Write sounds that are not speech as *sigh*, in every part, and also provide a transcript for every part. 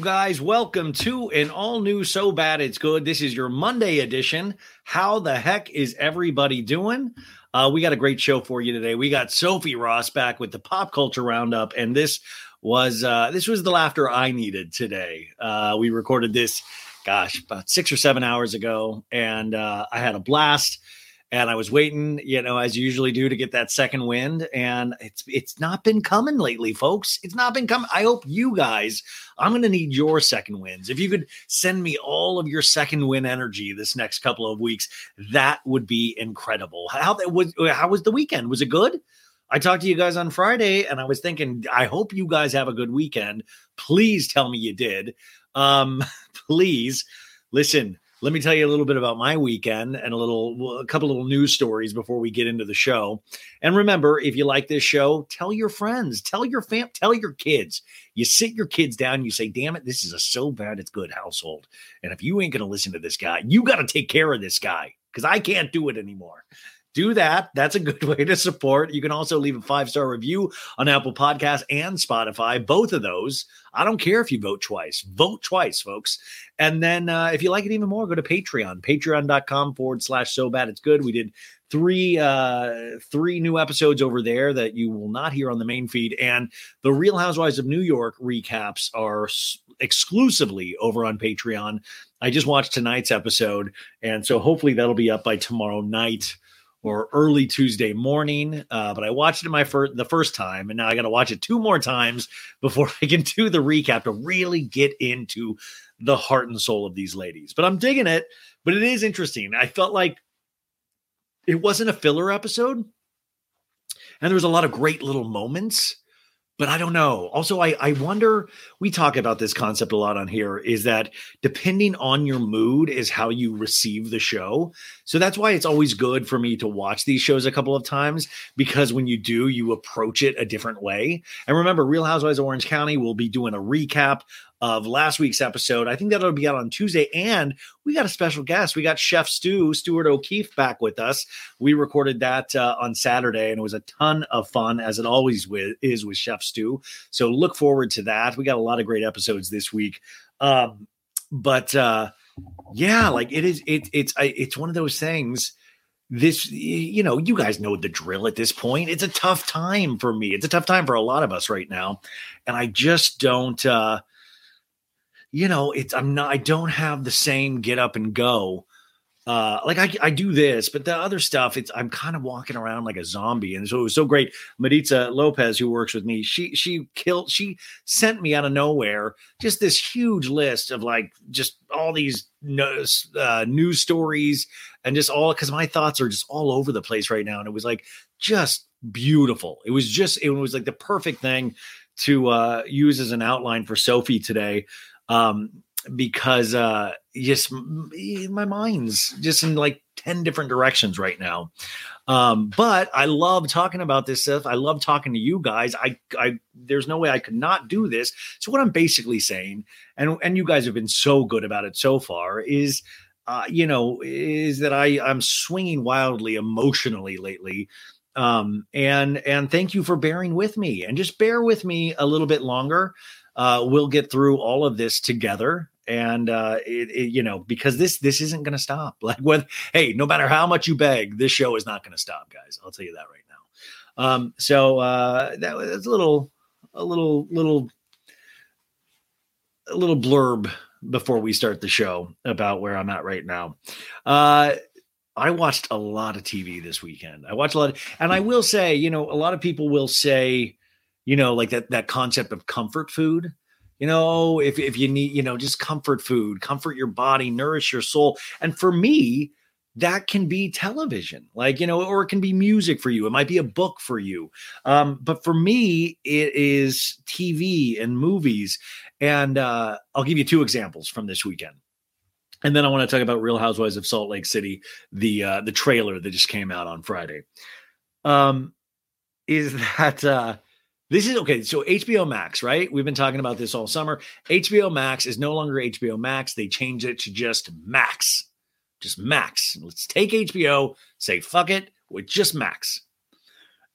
Guys, welcome to an all new So Bad It's Good. This is your Monday edition. How the heck is everybody doing? Uh, we got a great show for you today. We got Sophie Ross back with the pop culture roundup, and this was uh, this was the laughter I needed today. Uh, we recorded this, gosh, about six or seven hours ago, and uh, I had a blast and I was waiting, you know, as you usually do to get that second wind. And it's it's not been coming lately, folks. It's not been coming. I hope you guys, I'm gonna need your second wins. If you could send me all of your second win energy this next couple of weeks, that would be incredible. How that was how was the weekend? Was it good? I talked to you guys on Friday and I was thinking, I hope you guys have a good weekend. Please tell me you did. Um, *laughs* please listen let me tell you a little bit about my weekend and a little a couple little news stories before we get into the show. And remember if you like this show tell your friends tell your fam tell your kids. You sit your kids down you say damn it this is a so bad it's good household. And if you ain't to listen to this guy you got to take care of this guy because i can't do it anymore do that. That's a good *laughs* way to support. You can also leave a five star review on Apple Podcasts and Spotify. Both of those. I don't care if you vote twice. Vote twice, folks. And then uh, if you like it even more, go to Patreon. Patreon.com forward slash so bad it's good. We did three uh three new episodes over there that you will not hear on the main feed and the real housewives of new york recaps are s- exclusively over on patreon i just watched tonight's episode and so hopefully that'll be up by tomorrow night or early Tuesday morning. Uh, but I watched it my first the first time, and now I got to watch it two more times *laughs* before I can do the recap to really get into the heart and soul of these ladies. But I'm digging it. But it is interesting. I felt like it wasn't a filler episode, and there was a lot of great little moments. But I don't know. Also, I, I wonder, we talk about this concept a lot on here, is that depending on your mood is how you receive the show. So that's why it's always good for me to watch these shows a couple of times because when you do, you approach it a different way. And remember, Real Housewives of Orange County will be doing a recap of last week's episode. I think that'll be out on Tuesday. And we got a special guest. We got Chef Stu, Stuart O'Keeffe, back with us. We recorded that uh, on Saturday, and it was a ton of fun, as it always with, is with Chef Stu. So look forward to that. We got a lot of great episodes this week. Um, but uh, yeah, like it is. It, it's it's one of those things. This, you know, you guys know the drill at this point. It's a tough time for me. It's a tough time for a lot of us right now, and I just don't. uh you know, it's I'm not I don't have the same get up and go. Uh, like I, I do this, but the other stuff, it's I'm kind of walking around like a zombie. And so it was so great. Maritza Lopez, who works with me, she she killed, she sent me out of nowhere just this huge list of like just all these no- uh, news stories and just all because my thoughts are just all over the place right now. And it was like just beautiful. It was just it was like the perfect thing to uh, use as an outline for Sophie today um, because uh, just my mind's just in like 10 different directions right now. Um, but I love talking about this stuff. I love talking to you guys. I, I, there's no way I could not do this. So what I'm basically saying, and and you guys have been so good about it so far, is, uh, you know, is that I I'm swinging wildly emotionally lately. Um, and and thank you for bearing with me, and just bear with me a little bit longer uh, we'll get through all of this together. And uh it, it, you know because this this isn't going to stop. *laughs* Like with hey no matter how much you beg this show is not going to stop guys. I'll tell you that right now. Um so uh that was a little a little little a little blurb before we start the show about where i'm at right now. Uh I watched a lot of TV this weekend. I watched a lot, of, and I will say, you know, a lot of people will say, you know, like that that concept of comfort food. You know, if if you need, you know, just comfort food, comfort your body, nourish your soul. And for me, that can be television, like you know, or it can be music for you. It might be a book for you. Um, but for me, it is TV and movies. And uh, I'll give you two examples from this weekend. And then I want to talk about Real Housewives of Salt Lake City, the uh, the trailer that just came out on Friday. Um, is *laughs* that uh, this is okay? So HBO Max, right? We've been talking about this all summer. HBO Max is no longer HBO Max. They changed it to just Max, just Max. Let's take HBO, say fuck it with just Max.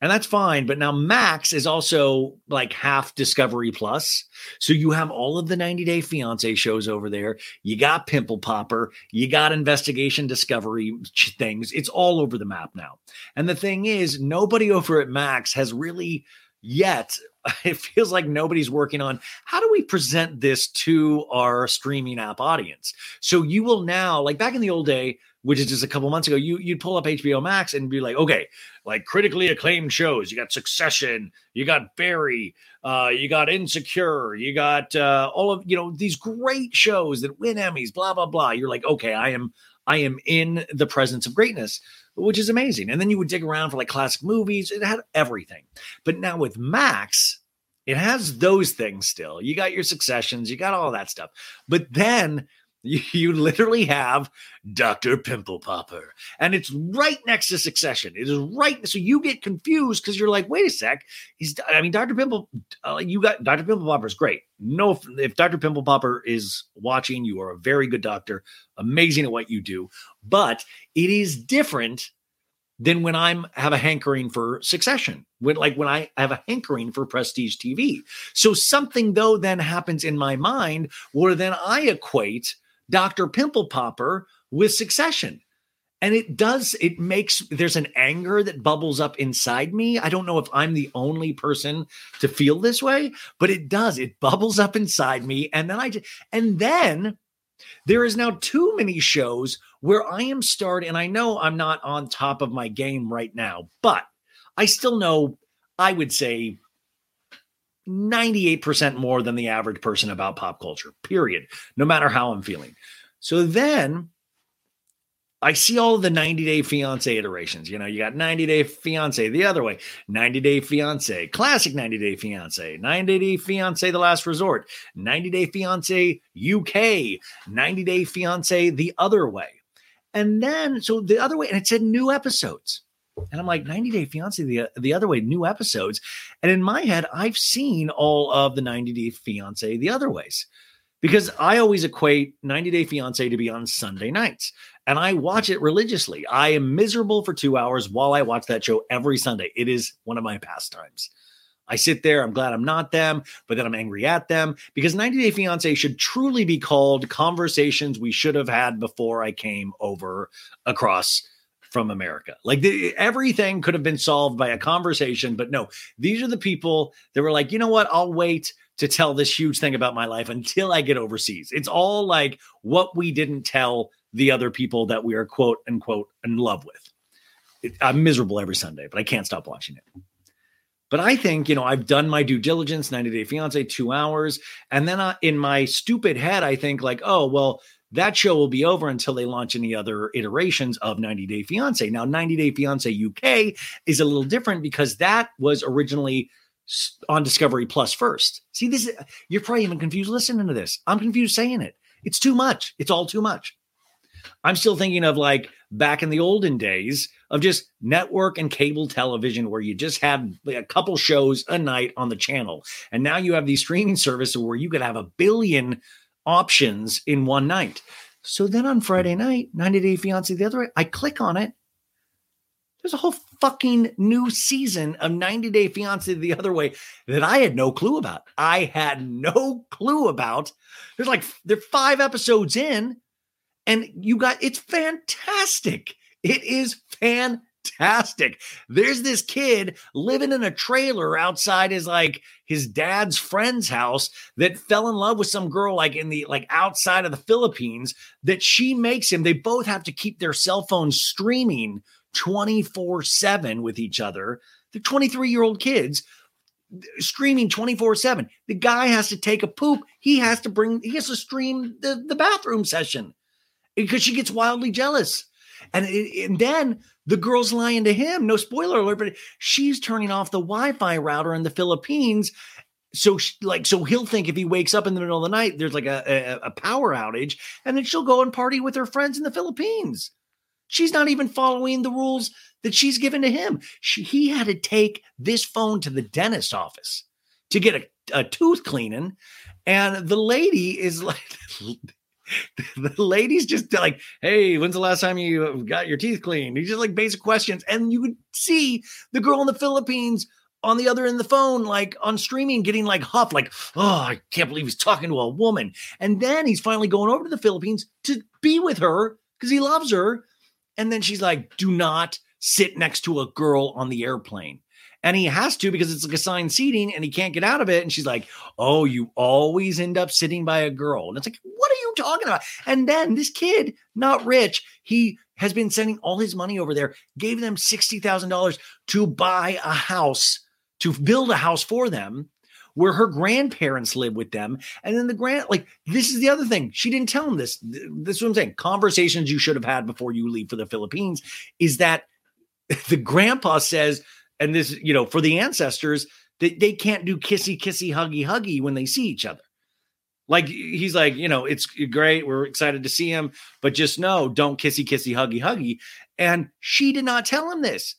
And that's fine. But now Max is also like half Discovery Plus. So you have all of the 90 Day Fiance shows over there. You got Pimple Popper. You got Investigation Discovery things. It's all over the map now. And the thing is, nobody over at Max has really yet. *laughs* It feels like nobody's working on how do we present this to our streaming app audience. So you will now, like back in the old day, which is just a couple months ago, you you'd pull up HBO Max and be like, okay, like critically acclaimed shows. You got Succession, you got Barry, uh, you got Insecure, you got uh, all of you know these great shows that win Emmys, blah blah blah. You're like, okay, I am I am in the presence of greatness, which is amazing. And then you would dig around for like classic movies. It had everything. But now with Max, it has those things still. You got your successions, you got all that stuff. But then you, literally have Dr. Pimple Popper, and it's right next to Succession. It is right. So you get confused because you're like, wait a sec. He's, I mean, Dr. Pimple, uh, you got Dr. Pimple Popper is great. No, if Dr. Pimple Popper is watching, you are a very good doctor, amazing at what you do. But it is different than when I'm have a hankering for Succession. When like when I have a hankering for Prestige TV. So something though then happens in my mind where then I equate Dr. Pimple Popper with Succession. And it does, it makes, there's an anger that bubbles up inside me. I don't know if I'm the only person to feel this way, but it does. It bubbles up inside me. And then I, just, and then there is now too many shows where I am starting, and I know I'm not on top of my game right now, but I still know, I would say, 98% more than the average person about pop culture, period, no matter how I'm feeling. So then I see all the 90 day fiance iterations. You know, you got 90 day fiance the other way, 90 day fiance, classic 90 day fiance, 90 day fiance, the last resort, 90 day fiance UK, 90 day fiance the other way. And then, so the other way, and it said new episodes. And I'm like, 90 Day Fiance the, the other way, new episodes. And in my head, I've seen all of the 90 Day Fiance the other ways because I always equate 90 Day Fiance to be on Sunday nights. And I watch it religiously. I am miserable for two hours while I watch that show every Sunday. It is one of my pastimes. I sit there, I'm glad I'm not them, but then I'm angry at them because 90 Day Fiance should truly be called conversations we should have had before I came over across from America. Like the, everything could have been solved by a conversation, but no, these are the people that were like, you know what? I'll wait to tell this huge thing about my life until I get overseas. It's all like what we didn't tell the other people that we are quote unquote in love with. It, I'm miserable every Sunday, but I can't stop watching it. But I think, you know, I've done my due diligence, 90 Day Fiance, two hours. And then uh, in my stupid head, I think, like, oh, well, that show will be over until they launch any other iterations of 90 Day Fiance. Now, 90 Day Fiance UK is a little different because that was originally on Discovery Plus first. See, this is, you're probably even confused listening to this. I'm confused saying it. It's too much. It's all too much. I'm still thinking of like back in the olden days of just network and cable television where you just had a couple shows a night on the channel. And now you have these streaming services where you could have a billion options in one night. So then on Friday hmm. night, 90 Day Fiance the other way, I click on it. There's a whole fucking new season of 90 Day Fiance the other way that I had no clue about. I had no clue about. There's like they're five episodes in, and you got it's fantastic. It is fantastic. There's this kid living in a trailer outside his like his dad's friend's house that fell in love with some girl like in the like outside of the Philippines that she makes him. They both have to keep their cell phones streaming 24/7 with each other. They're 23-year-old kids streaming 24/7. The guy has to take a poop. He has to bring he has to stream the, the bathroom session because she gets wildly jealous. And, and then the girl's lying to him. No spoiler alert, but she's turning off the Wi-Fi router in the Philippines. So, she, like, so he'll think if he wakes up in the middle of the night, there's like a, a, a power outage, and then she'll go and party with her friends in the Philippines. She's not even following the rules that she's given to him. She, he had to take this phone to the dentist office to get a, a tooth cleaning, and the lady is like. *laughs* the ladies just like, "Hey, when's the last time you got your teeth cleaned?" He's just like basic questions, and you would see the girl in the Philippines on the other end of the phone, like on streaming, getting like huffed, like, "Oh, I can't believe he's talking to a woman." And then he's finally going over to the Philippines to be with her because he loves her. And then she's like, "Do not sit next to a girl on the airplane." And he has to because it's like assigned seating and he can't get out of it. And she's like, Oh, you always end up sitting by a girl. And it's like, What are you talking about? And then this kid, not rich, he has been sending all his money over there, gave them $60,000 to buy a house, to build a house for them where her grandparents live with them. And then the grand, like, this is the other thing. She didn't tell him this. This is what I'm saying. Conversations you should have had before you leave for the Philippines is that *laughs* the grandpa says, and this, you know, for the ancestors, that they can't do kissy, kissy, huggy, huggy when they see each other. Like he's like, you know, it's great. We're excited to see him, but just know, don't kissy, kissy, huggy, huggy. And she did not tell him this.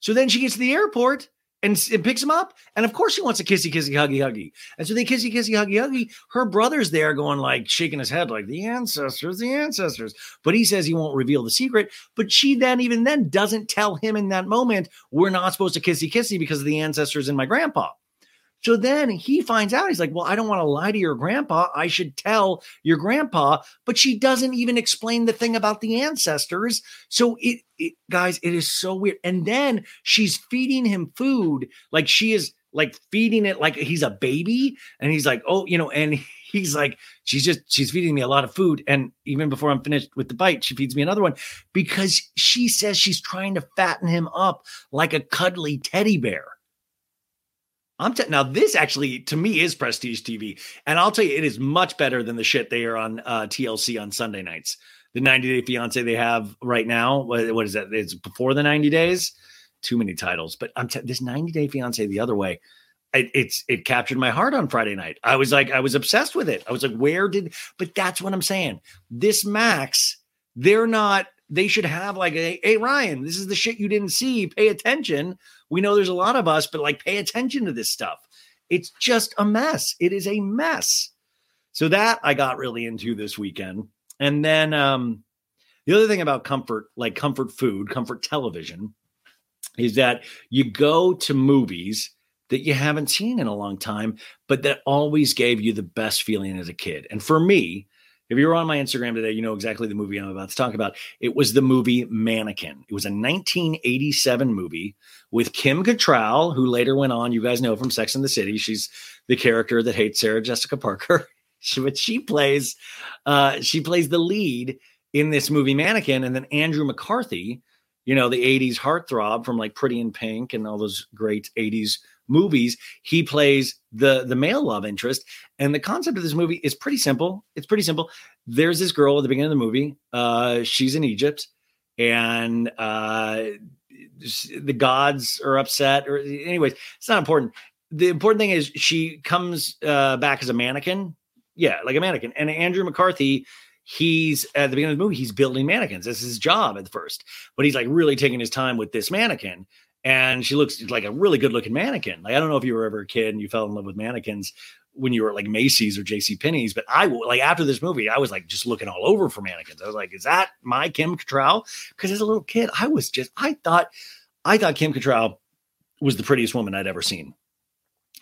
So then she gets to the airport and, and picks him up. And of course he wants a kissy, kissy, huggy, huggy. And so they kissy, kissy, huggy, huggy. Her brother's there going like shaking his head like the ancestors, the ancestors. But he says he won't reveal the secret. But she then, even then, doesn't tell him in that moment, we're not supposed to kissy, kissy because of the ancestors and my grandpa. So then he finds out. He's like, Well, I don't want to lie to your grandpa. I should tell your grandpa. But she doesn't even explain the thing about the ancestors. So it, it guys, it is so weird. And then she's feeding him food like she is like feeding it like he's a baby. And he's like, Oh, you know, and *laughs* he's like, She's just, she's feeding me a lot of food. And even before I'm finished with the bite, she feeds me another one because she says she's trying to fatten him up like a cuddly teddy bear. I'm t- now this actually to me is prestige TV, and I'll tell you it is much better than the shit they are on uh, TLC on Sunday nights. The 90 Day Fiance they have right now, what, what is that? It's before the 90 days. Too many titles, but I'm t- this 90 Day Fiance the other way. It, it's it captured my heart on Friday night. I was like I was obsessed with it. I was like, where did? But that's what I'm saying. This Max, they're not. They should have like a hey Ryan, this is the shit you didn't see. Pay attention we know there's a lot of us, but like pay attention to this stuff. It's just a mess. It is a mess. So that I got really into this weekend. And then um the other thing about comfort, like comfort food, comfort television, is that you go to movies that you haven't seen in a long time, but that always gave you the best feeling as a kid. And for me, if you were on my Instagram today, you know exactly the movie I'm about to talk about. It was the movie Mannequin. It was a 1987 movie with Kim Cattrall, who later went on, you guys know from Sex and the City. She's the character that hates Sarah Jessica Parker. *laughs* but she plays, uh, she plays the lead in this movie Mannequin, and then Andrew McCarthy, you know, the 80s heartthrob from like Pretty in Pink and all those great 80s movies. He plays the the male love interest, and the concept of this movie is pretty simple. It's pretty simple. There's this girl at the beginning of the movie. Uh, she's in Egypt, and uh, the gods are upset. Or anyways, it's not important. The important thing is she comes uh, back as a mannequin. Yeah, like a mannequin. And Andrew McCarthy, he's at the beginning of the movie, he's building mannequins. This is his job at first, but he's like really taking his time with this mannequin. And she looks like a really good looking mannequin. Like I don't know if you were ever a kid and you fell in love with mannequins when you were like Macy's or J.C. Penney's, but I like after this movie, I was like just looking all over for mannequins. I was like, is that my Kim Cattrall? Because as a little kid, I was just I thought I thought Kim Cattrall was the prettiest woman I'd ever seen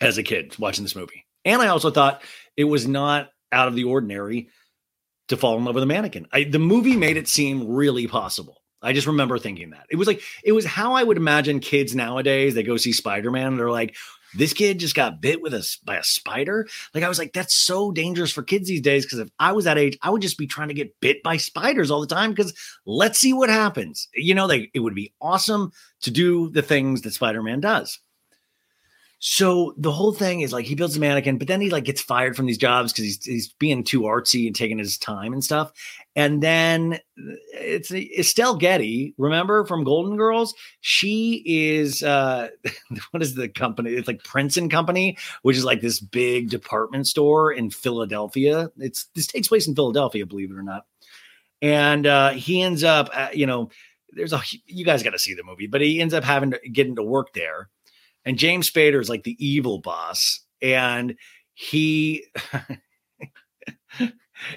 as a kid watching this movie. And I also thought it was not out of the ordinary to fall in love with a mannequin. I, the movie made it seem really possible. I just remember thinking that. It was like, it was how I would imagine kids nowadays, they go see Spider Man and they're like, this kid just got bit with a by a spider. Like I was like, that's so dangerous for kids these days. Because if I was that age, I would just be trying to get bit by spiders all the time. Because let's see what happens. You know, they it would be awesome to do the things that Spider Man does. So the whole thing is like he builds a mannequin, but then he like gets fired from these jobs because he's he's being too artsy and taking his time and stuff. And then uh, it's Estelle Getty, remember from Golden Girls? She is uh *laughs* what is the company? It's like Prince and Company, which is like this big department store in Philadelphia. It's this takes place in Philadelphia, believe it or not. And uh he ends up, uh, you know, there's a you guys got to see the movie, but he ends up having to getting to work there and James Spader is like the evil boss, and he *laughs*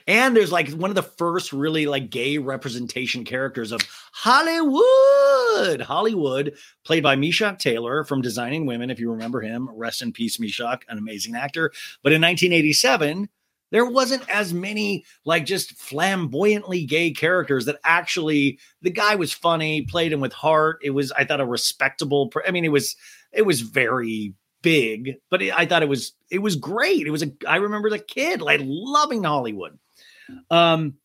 And there's like one of the first really like gay representation characters of Hollywood. Hollywood, played by Meshach Taylor from Designing Women, if you remember him. Rest in peace, Meshach, an amazing actor. But in 1987, there wasn't as many like just flamboyantly gay characters that actually the guy was funny, played him with heart. It was, I thought, a respectable. I mean, it was, it was very big, but it, I thought it was, it was great. It was a. I remember the kid like loving Hollywood. Um,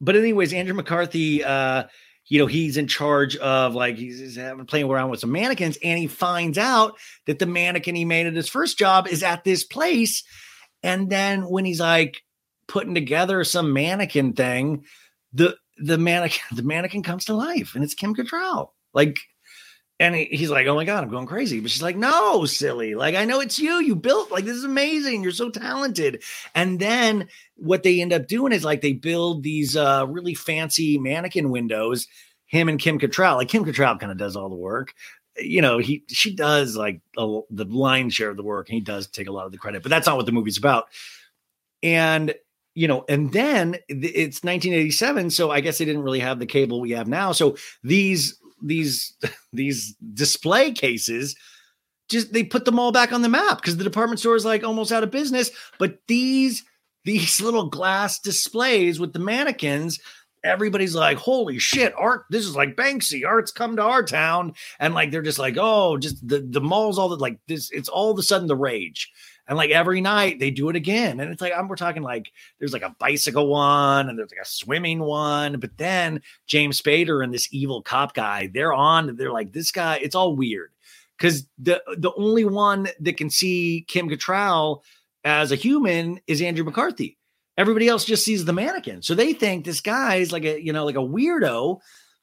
but anyways, Andrew McCarthy, uh, you know, he's in charge of like he's, he's having playing around with some mannequins, and he finds out that the mannequin he made at his first job is at this place. And then when he's like putting together some mannequin thing, the the mannequin *laughs* the mannequin comes to life, and it's Kim Cattrall. Like, and he- he's like, "Oh my god, I'm going crazy," but she's like, "No, silly. Like, I know it's you. You built like this is amazing. You're so talented." And then what they end up doing is like they build these uh really fancy mannequin windows. Him and Kim Cattrall. Like Kim Cattrall kind of does all the work you know he she does like a, the lion's share of the work and he does take a lot of the credit but that's not what the movie's about and you know and then it's 1987 so i guess they didn't really have the cable we have now so these these *laughs* these display cases just they put them all back on the map because the department store is like almost out of business. But these *laughs* these little glass displays with the mannequins everybody's like holy shit art this is like banksy art's come to our town. And like they're just like oh just the the malls all the like this it's all of a sudden the rage and like every night they do it again and it's like I'm, we're talking like there's like a bicycle one and there's like a swimming one but then james spader and this evil cop guy they're on they're like this guy it's all weird. Because the the only one that can see kim Cattrall as a human is andrew mccarthy. Everybody else just sees the mannequin. So they think this guy's like a you know like a weirdo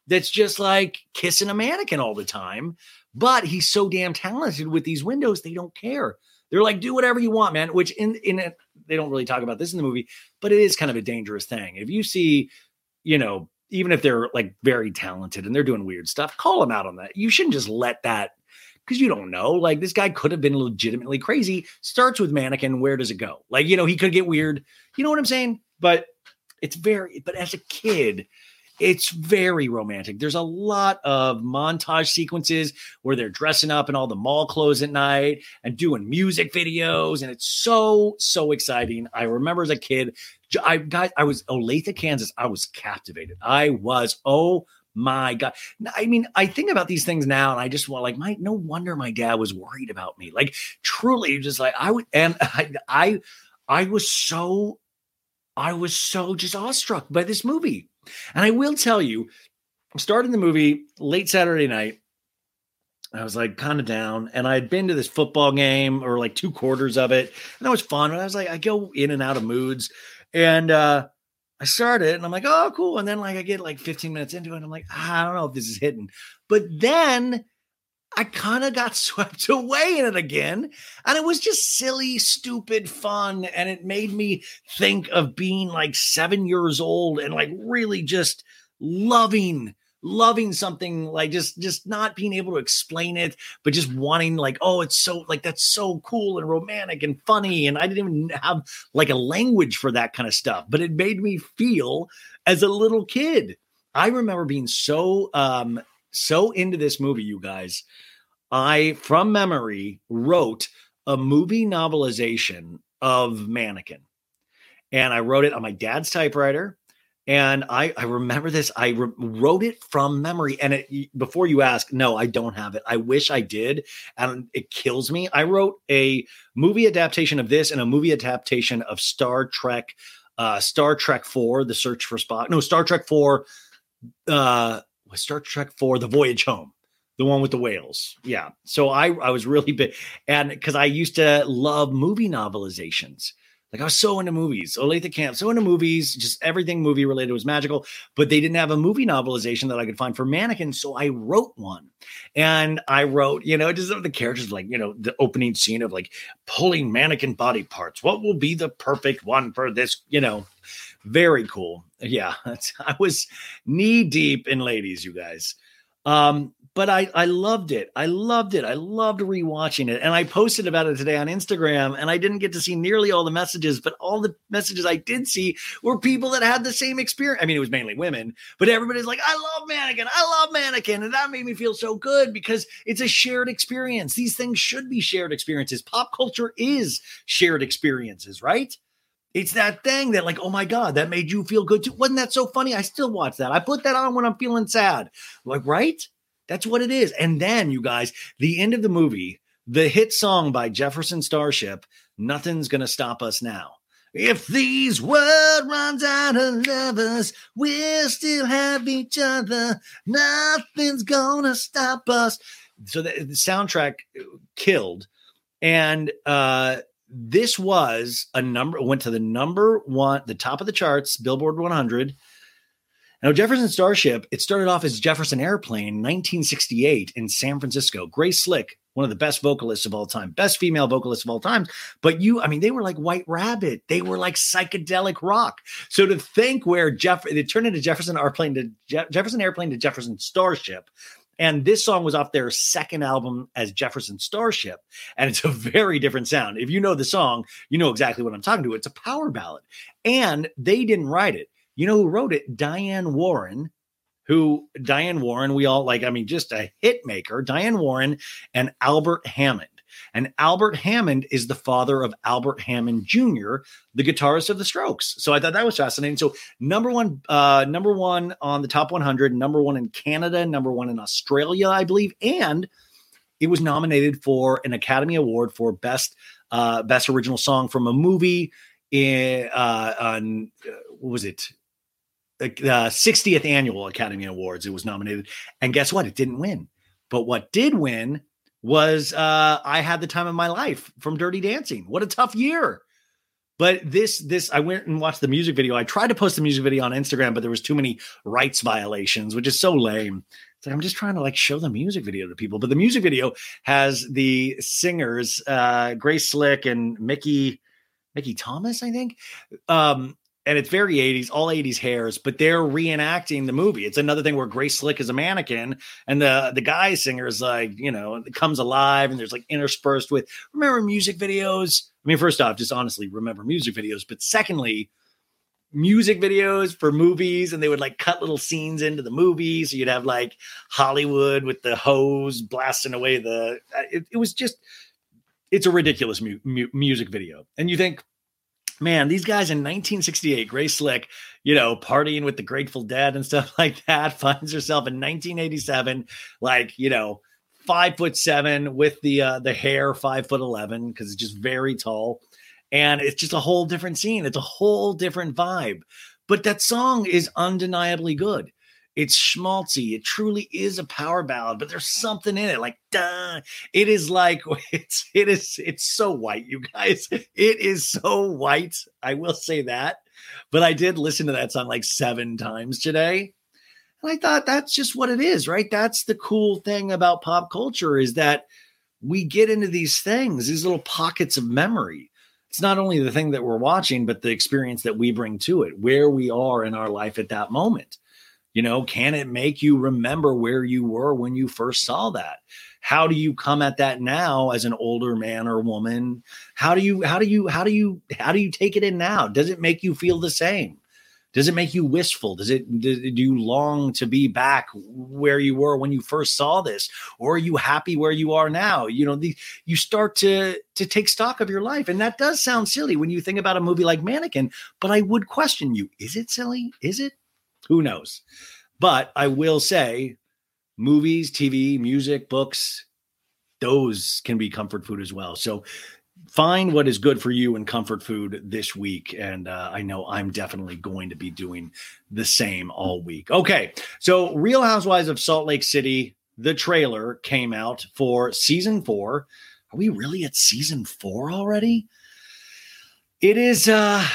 that's just like kissing a mannequin all the time but he's so damn talented with these windows they don't care they're like do whatever you want man which in in it they don't really talk about this in the movie but it is kind of a dangerous thing. If you see you know even if they're like very talented and they're doing weird stuff call them out on that. You shouldn't just let that because you don't know. Like this guy could have been legitimately crazy. Starts with mannequin where does it go? Like you know he could get weird. You know what i'm saying? But it's very but as a kid it's very romantic. There's a lot of montage sequences where they're dressing up in all the mall clothes at night and doing music videos, and it's so so exciting. I remember as a kid, I guys, I was Olathe, Kansas. I was captivated. I was oh my god. I mean, I think about these things now, and I just want like my no wonder my dad was worried about me. Like truly, just like I would, and *laughs* I I I was so I was so just awestruck by this movie. And I will tell you, I'm starting the movie late Saturday night. I was like kind of down, and I had been to this football game or like two quarters of it, and that was fun. But I was like, I go in and out of moods, and uh I started, and I'm like, oh, cool. And then like I get like 15 minutes into it, and I'm like, ah, I don't know if this is hitting, but then I kind of got *laughs* swept away in it again. And it was just silly, stupid fun. And it made me think of being like seven years old and like really just loving loving something like just just not being able to explain it but just wanting like oh it's so like that's so cool and romantic and funny and i didn't even have like a language for that kind of stuff but it made me feel as a little kid i remember being so um so into this movie you guys I, from memory, wrote a movie novelization of Mannequin. And I wrote it on my dad's typewriter. And I, I remember this. I re- wrote it from memory. And it, before you ask, no, I don't have it. I wish I did. And it kills me. I wrote a movie adaptation of this and a movie adaptation of Star Trek, uh, Star Trek 4, The Search for Spock. No, Star Trek 4, uh, Star Trek 4, The Voyage Home the one with the whales. Yeah. So I I was really big and because I used to love movie novelizations. Like I was so into movies. Olathe Camp, so into movies, just everything movie related was magical. But they didn't have a movie novelization that I could find for Mannequin, so I wrote one. And I wrote, you know, just the characters like, you know, the opening scene of like pulling mannequin body parts. What will be the perfect one for this? You know, very cool. Yeah, *laughs* I was knee deep in ladies, you guys. Um, but I I loved it. I loved it. I loved rewatching it. And I posted about it today on Instagram and I didn't get to see nearly all the messages, but all the messages I did see were people that had the same experience. I mean, it was mainly women, but everybody's like, I love Mannequin. I love Mannequin. And that made me feel so good because it's a shared experience. These things should be shared experiences. Pop culture is shared experiences, right? It's that thing that, like, oh my God, that made you feel good too. Wasn't that so funny? I still watch that. I put that on when I'm feeling sad. Like, right? That's what it is. And then, you guys, the end of the movie, the hit song by Jefferson Starship, Nothing's Gonna Stop Us Now. If these world runs out of lovers, we'll still have each other. Nothing's gonna stop us. So the, the soundtrack killed. And uh this was a number went to the number one, the top of the charts, Billboard 100. Now, Jefferson Starship, it started off as Jefferson Airplane, 1968 in San Francisco. Grace Slick, one of the best vocalists of all time, best female vocalists of all time. But you, I mean, they were like White Rabbit. They were like psychedelic rock. So to think where Jeff, they turned into Jefferson Airplane to Je- Jefferson Airplane to Jefferson Starship. And this song was off their second album as Jefferson Starship. And it's a *laughs* very different sound. If you know the song, you know exactly what I'm talking to. It's a power ballad. And they didn't write it. You know who wrote it? Diane Warren, who Diane Warren, we all like, I mean, just a hit maker, Diane Warren and Albert Hammond. And Albert Hammond is the father of Albert Hammond Jr., the guitarist of the Strokes. So I thought that was fascinating. So number one, uh, number one on the top 100, number one in Canada, number one in Australia, I believe, and it was nominated for an Academy Award for best uh, best original song from a movie. In uh, on uh, what was it? The 60th annual Academy Awards. It was nominated, and guess what? It didn't win. But what did win was uh, I had the time of my life from Dirty Dancing. What a tough year. But this, this, I went and watched the music video. I tried to post the music video on Instagram, but there was too many rights violations, which is so lame. Like I'm just trying to like show the music video to people. But the music video has the singers, uh, Grace Slick and Mickey, Mickey Thomas, I think. Um, and it's very 80s, all 80s hairs, but they're reenacting the movie. It's another thing where Grace Slick is a mannequin, and the the guy singer is like, you know, comes alive, and there's like interspersed with remember music videos. I mean, first off, just honestly remember music videos, but secondly, music videos for movies, and they would like cut little scenes into the movie. So you'd have like Hollywood with the hose blasting away the. Uh, it, it was just, it's a ridiculous mu- mu- music video, and you think man, these guys in 1968, Grace Slick, you know, partying with the Grateful Dead and *laughs* stuff like that, finds herself in 1987, like, you know, five foot seven with the uh the hair five foot eleven, because it's just very tall. And it's just a whole different scene. It's a whole different vibe. But that song is undeniably good. It's schmaltzy. It truly is a power ballad, but there's something in it. Like, duh. It is like *laughs* it's it is it's so white, you guys. It is so white. I will say that. But I did listen to that song like seven times today. And I thought that's just what it is, right? That's the cool thing about pop culture is that we get into these things, these little pockets of memory. It's not only the thing that we're watching, but the experience that we bring to it, where we are in our life at that moment. You know, can it make you remember where you were when you first saw that? How do you come at that now as an older man or woman? How do you how do you how do you how do you take it in now? Does it make you feel the same? Does it make you wistful? Does it do you long to be back where you were when you first saw this, or are you happy where you are now? You know, the, you start to to take stock of your life, and that does sound silly when you think about a movie like Mannequin. But I would question you: Is it silly? Is it? Who knows? But I will say, movies, TV, music, books, those can be comfort food as well. So find what is good for you in comfort food this week. And uh, I know I'm definitely going to be doing the same all week. Okay. So, Real Housewives of Salt Lake City, the trailer came out for season four. Are we really at season four already? It is, uh,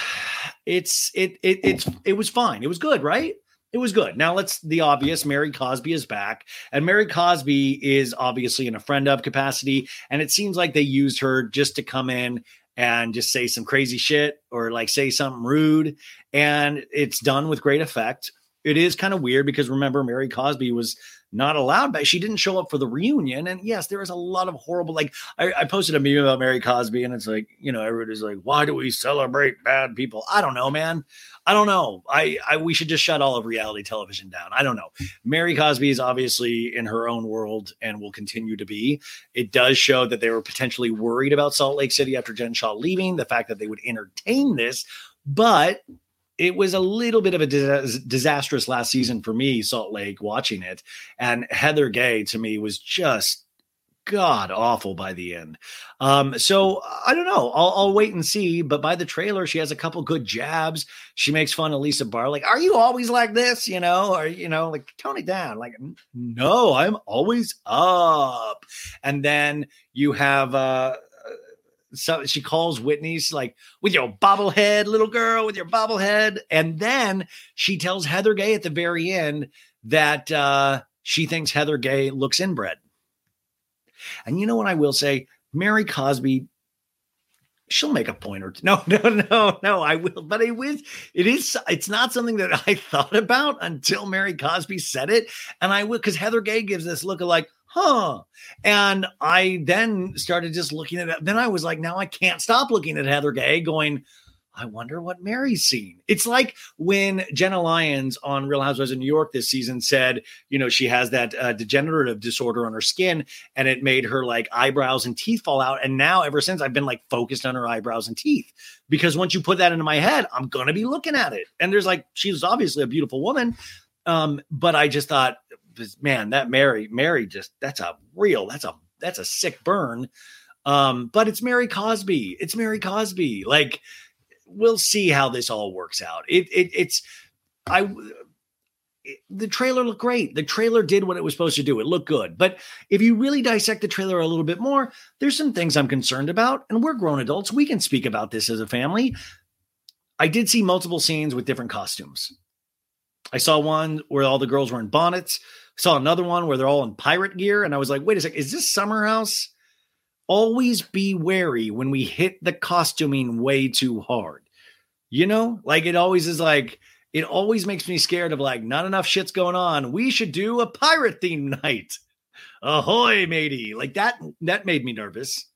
it's, it, it, it's, it was fine. It was good, right? It was good. Now let's the obvious. Mary Cosby is back, and Mary Cosby is obviously in a friend of capacity, and it seems like they used her just to come in and just say some crazy shit or like say something rude, and it's done with great effect. It is kind of weird because remember Mary Cosby was not allowed back. She didn't show up for the reunion. And yes, there is a lot of horrible, like I, I posted a meme about Mary Cosby, and it's like, you know, everybody's like, why do we celebrate bad people? I don't know, man. I don't know. I, I we should just shut all of reality television down. I don't know. Mary Cosby is obviously in her own world and will continue to be. It does show that they were potentially worried about Salt Lake City after Jen Shah leaving, the fact that they would entertain this, but it was a little bit of a dis- disastrous last season for me, Salt Lake, watching it. And Heather Gay to me was just god awful by the end. Um, so I don't know. I'll, I'll, wait and see. But by the trailer, she has a couple good jabs. She makes fun of Lisa Barr. Like, are you always like this? You know, or you know, like tone it down. Like, no, I'm always up. And then you have uh so she calls Whitney's like, with your bobblehead, little girl, with your bobblehead. And then she tells Heather Gay at the very end that uh, she thinks Heather Gay looks inbred. And you know what I will say? Mary Cosby, she'll make a point or two. *laughs* No, no, no, no, I will. But it was, it is, it's not something that *laughs* I thought about until Mary Cosby said it. And I will, because Heather Gay gives this look of like, huh. And I then started just looking at it. Then I was like, now I can't stop looking at Heather Gay going, I wonder what Mary's seen. It's like when Jenna Lyons on Real Housewives of New York this season said, you know, she has that uh, degenerative disorder on her skin and it made her like eyebrows and teeth fall out. And now, ever since, I've been like focused on her eyebrows and teeth because once you put that into my head, I'm going to be looking at it. And there's like, she's obviously a beautiful woman. Um, but I just thought, man, that Mary, Mary just, that's a real, that's a, that's a sick burn. Um, but it's Mary Cosby. It's Mary Cosby. Like, we'll see how this all works out. It, it it's I the trailer looked great. The trailer did what it was supposed to do. It looked good. But if you really dissect the trailer a little bit more, there's some things I'm concerned about. And we're grown adults. We can speak about this as a family. I did see multiple scenes with different costumes. I saw one where all the girls were in bonnets. Saw another one where they're all in pirate gear. And I was like, wait a second, is this Summer House? always be wary when we hit the costuming way too hard. You know, like it always is like, it always makes me scared of like, not enough shit's going on. We should do a pirate theme night. *laughs* Ahoy, matey. Like that, that made me nervous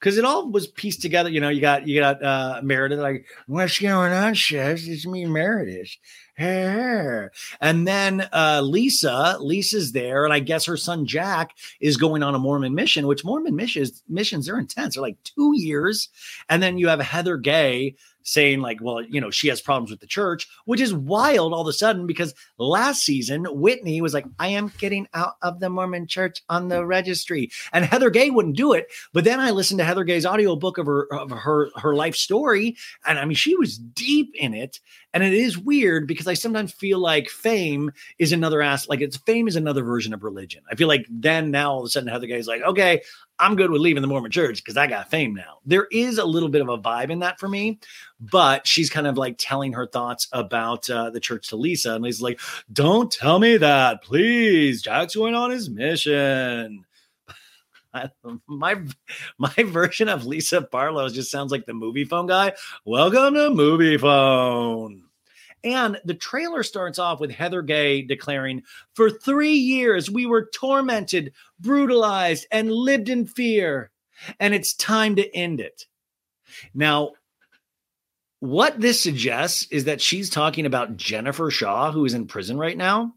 because it all was pieced together. You know, you got you got uh Meredith like, what's going on, chef? It's me, Meredith. Hey. And then uh Lisa, Lisa's there, and I guess her son Jack is going on a Mormon mission, which Mormon missions missions are intense. They're like two years. And then you have Heather Gay saying like, well, you know, she has problems with the church, which is wild all of a sudden because last season Whitney was like, I am getting out of the Mormon church on the registry. And Heather Gay wouldn't do it. But then I listened to Heather Gay's audiobook of her of her her life story. And I mean, she was deep in it. And it is weird because I sometimes feel like fame is another ass, like it's fame is another version of religion. I feel like then now all of a sudden Heather Gay's like, okay, I'm good with leaving the Mormon church because I got fame now. There is a little bit of a vibe in that for me, but she's kind of like telling her thoughts about uh, the church to Lisa. And Lisa's like, don't tell me that, please. Jack's going on his mission. *laughs* my my version of Lisa Barlow just sounds like the Moviefone guy. Welcome to Moviefone. And the trailer starts off with Heather Gay declaring, For three years, we were tormented, brutalized, and lived in fear. And it's time to end it. Now, what this suggests is that she's talking about Jennifer Shah, who is in prison right now.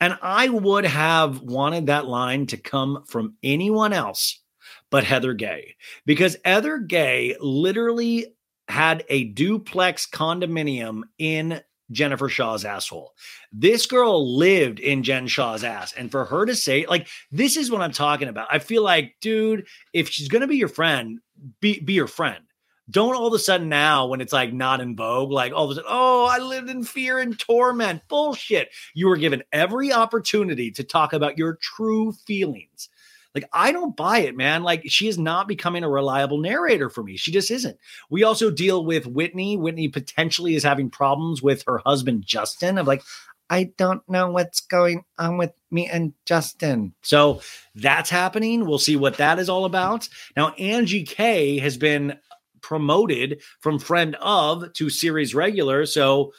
And I would have wanted that line to come from anyone else but Heather Gay, because Heather Gay literally had a duplex condominium in Jennifer Shah's asshole. This girl lived in Jen Shah's ass. And for her to say, like, this is what I'm talking about. I feel like, dude, if she's gonna be your friend, be be your friend. Don't all of a sudden now, when it's like not in vogue, like all of a sudden, oh, I lived in fear and torment. Bullshit. You were given every opportunity to talk about your true feelings. Like, I don't buy it, man. Like, she is not becoming a reliable narrator for me. She just isn't. We also deal with Whitney. Whitney potentially is having problems with her husband, Justin. Of like, I don't know what's going on with me and Justin. So that's happening. We'll see what that is all about. Now, Angie K has been promoted from friend of to series regular. So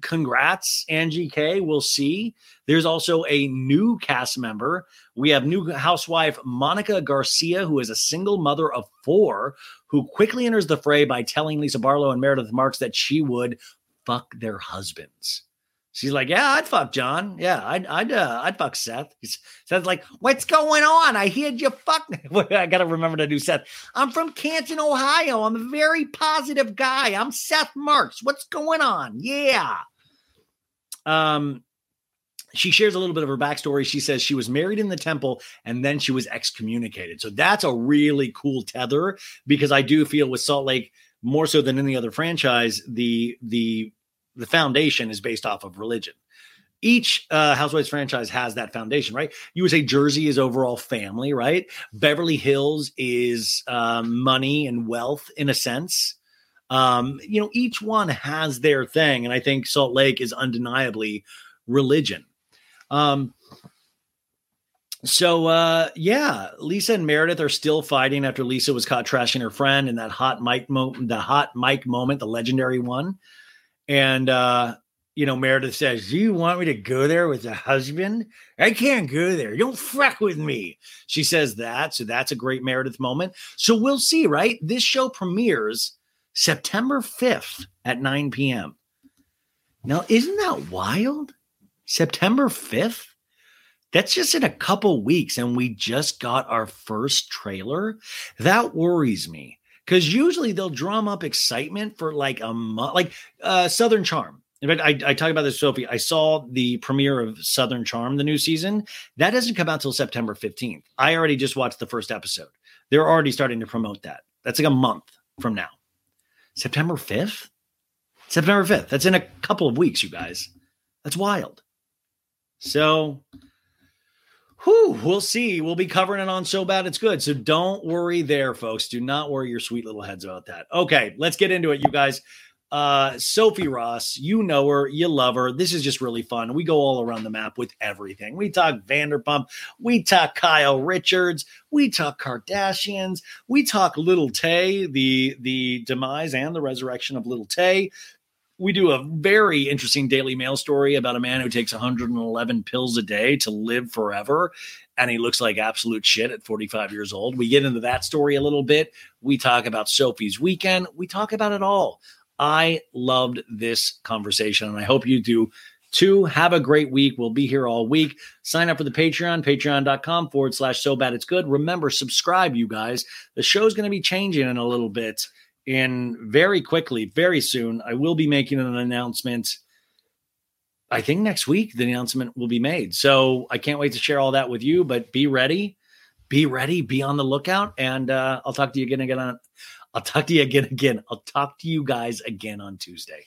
congrats, Angie K. We'll see. There's also a new cast member. We have new housewife Monica Garcia, who is a single mother of four, who quickly enters the fray by telling Lisa Barlow and Meredith Marks that she would fuck their husbands. She's like, yeah, I'd fuck John. Yeah, I'd I'd uh, I'd fuck Seth. *laughs* Seth's like, what's going on? I heard you fuck. *laughs* I gotta remember to do Seth. I'm from Canton, Ohio. I'm a very positive guy. I'm Seth Marks. What's going on? Yeah. Um, she shares a little bit of her backstory. She says she was married in the temple and then she was excommunicated. So that's a really cool tether because I do feel with Salt Lake more so than any other franchise, the the the foundation is based off of religion. Each uh, Housewives franchise has that foundation, right? You would say Jersey is overall family, right? Beverly Hills is um, money and wealth in a sense. Um, you know, each one has their thing, and I think Salt Lake is undeniably religion. Um, so uh yeah, Lisa and Meredith are still fighting after Lisa was caught trashing her friend in that hot mic moment, the hot mic moment, the legendary one. And uh, you know, Meredith says, Do you want me to go there with a husband? I can't go there. Don't fuck with me. She says that. So that's a great Meredith moment. So we'll see, right? This show premieres September 5th at 9 p.m. Now, isn't that wild? September 5th? That's just in a couple weeks, and we just got our first trailer. That worries me because usually they'll drum up excitement for like a month, like uh, Southern Charm. In fact, I, I talk about this, Sophie. I saw the premiere of Southern Charm, the new season. That doesn't come out till September 15th. I already just watched the first episode. They're already starting to promote that. That's like a month from now. September 5th? September 5th. That's in a couple of weeks, you guys. That's wild. So Whew, we'll see. We'll be covering it on So Bad It's Good. So don't worry there, folks. Do not worry your sweet little heads about that. Okay, let's get into it, you guys. Uh, Sophie Ross, you know her, you love her. This is just really fun. We go all around the map with everything. We talk Vanderpump, we talk Kyle Richards, we talk Kardashians, we talk Lil Tay, the the demise and the resurrection of Lil Tay we do a very interesting Daily Mail story about a man who takes 111 pills a day to live forever. And he looks like absolute shit at 45 years old. We get into that story a little bit. We talk about Sophie's weekend. We talk about it all. I loved this conversation, and I hope you do too. Have a great week. We'll be here all week. Sign up for the Patreon, patreon.com forward slash so bad it's good. Remember, subscribe, you guys. The show's going to be changing in a little bit and very quickly, very soon, I will be making an announcement. I think next week the announcement will be made. So I can't wait to share all that with you. But be ready, be ready, be on the lookout, and uh, I'll talk to you again again on. I'll talk to you again again. I'll talk to you guys again on Tuesday.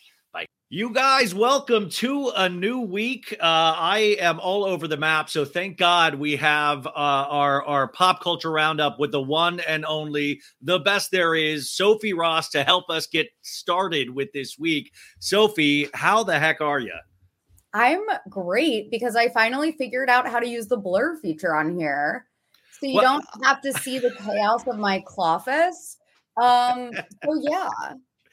You guys, welcome to a new week. Uh, I am all over the map, so thank God we have uh, our our pop culture roundup with the one and only, the best there is, Sophie Ross, to help us get started with this week. Sophie, how the heck are you? I'm great because I finally figured out how to use the blur feature on here, so you What- don't have to see the chaos of my clofus. Um. So yeah,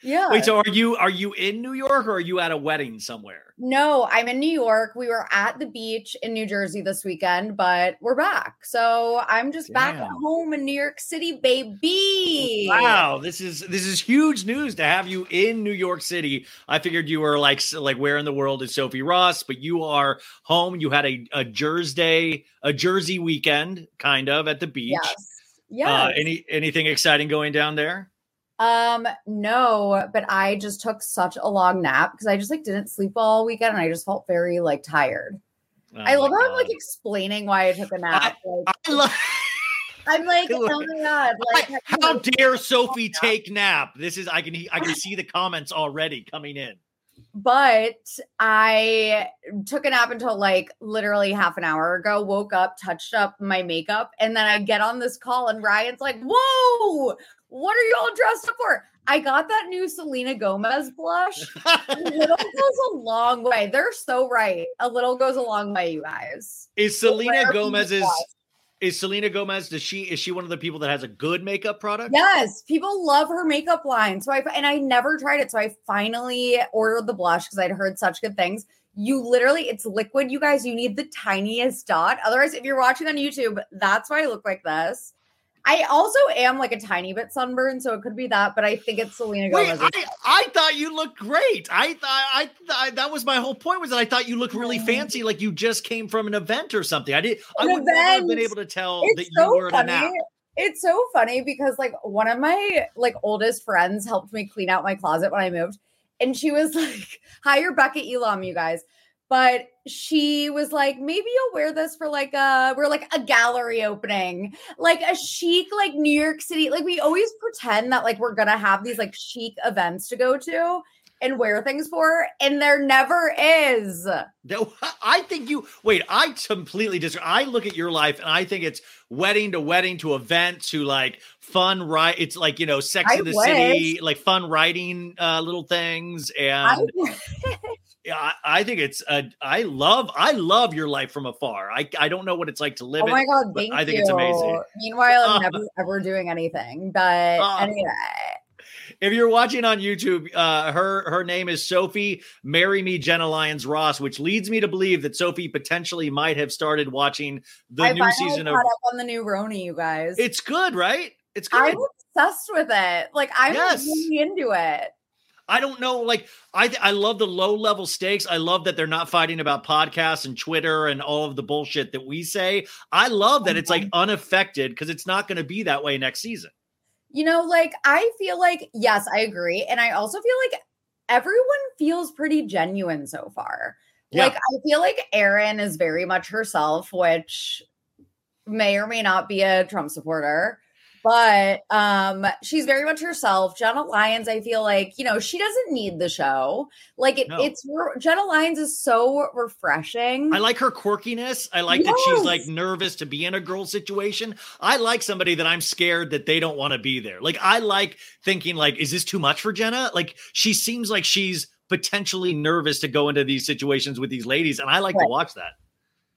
yeah. Wait, so are you are you in New York or are you at a wedding somewhere? No, I'm in New York. We were at the beach in New Jersey this weekend, but we're back. So I'm just back at home in New York City, baby. Wow, this is this is huge news to have you in New York City. I figured you were like like where in the world is Sophie Ross, but you are home. You had a a Jersey a Jersey weekend, kind of at the beach. Yes. Yes. Uh, any anything exciting going down there? Um, no, but I just took such a long nap because I just like didn't sleep all weekend and I just felt very like tired. I Oh love how I'm like explaining why I took a nap. like, I love. I'm like, *laughs* oh my god, like How dare *laughs* Sophie take nap? This is I can I can see the comments already coming in. But I took a nap until like literally half an hour ago, woke up, touched up my makeup, and then I get on this call and Ryan's like, Whoa, what are you all dressed up for? I got that new Selena Gomez blush. A little *laughs* goes a long way. They're so right. A little goes a long way, you guys. is Selena Gomez's. Is Selena Gomez? Does she is she one of the people that has a good makeup product? Yes, people love her makeup line. So I and I never tried it. So I finally ordered the blush because I'd heard such good things. You literally, it's liquid, you guys. You need the tiniest dot. Otherwise, if you're watching on YouTube, that's why I look like this. I also am like a tiny bit sunburned, so it could be that, but I think it's Selena Wait, Gomez. I, I thought you looked great. I thought I, thought that was my whole point was that I thought you looked really Mm. fancy, like you just came from an event or something. I did. I An would never have been able to tell it's that you so were funny. nap. It's so funny because like one of my like oldest friends helped me clean out my closet when I moved. And she was *laughs* like, hire Becca Elam, you guys. But she was like, maybe you'll wear this for like a we're like a gallery opening, like a chic, like New York City. Like we always pretend that like we're gonna have these like chic events to go to and wear things for, and there never is. No, *laughs* I think you wait. I completely disagree. I look at your life and I think it's wedding to wedding to event to like fun right. It's like you know, Sex I in the City, like fun writing uh, little things, and *laughs* I, I think it's. Uh, I love. I love your life from afar. I I don't know what it's like to live oh my god, but thank I think you. it's amazing. Meanwhile, I'm Uh, *laughs* never ever doing anything. But Uh, anyway. If you're watching on YouTube, uh, her her name is Sophie. Marry me, Jenna Lyons Ross, which leads me to believe that Sophie potentially might have started watching the I new season of. up on the new RHONY, you guys. It's good, right? It's good. I'm obsessed with it. Like I'm Yes. really into it. I don't know. Like I, th- I love the low level stakes. I love that they're not fighting about podcasts and Twitter and all of the bullshit that we say. I love that it's like Mm-hmm. unaffected because it's not going to be that way next season. You know, like I feel like yes, I agree, and I also feel like everyone feels pretty genuine so far. Yeah. Like I feel like Erin is very much herself, which may or may not be a Trump supporter. But um she's very much herself. Jenna Lyons, I feel like, you know, she doesn't need the show. Like it, No. it's Jenna Lyons is so refreshing. I like her quirkiness. I like that she's like nervous to be in a girl situation. I like somebody that I'm scared that they don't want to be there. Like I like thinking like, is this too much for Jenna? Like she seems like she's potentially nervous to go into these situations with these ladies, and I like to watch that.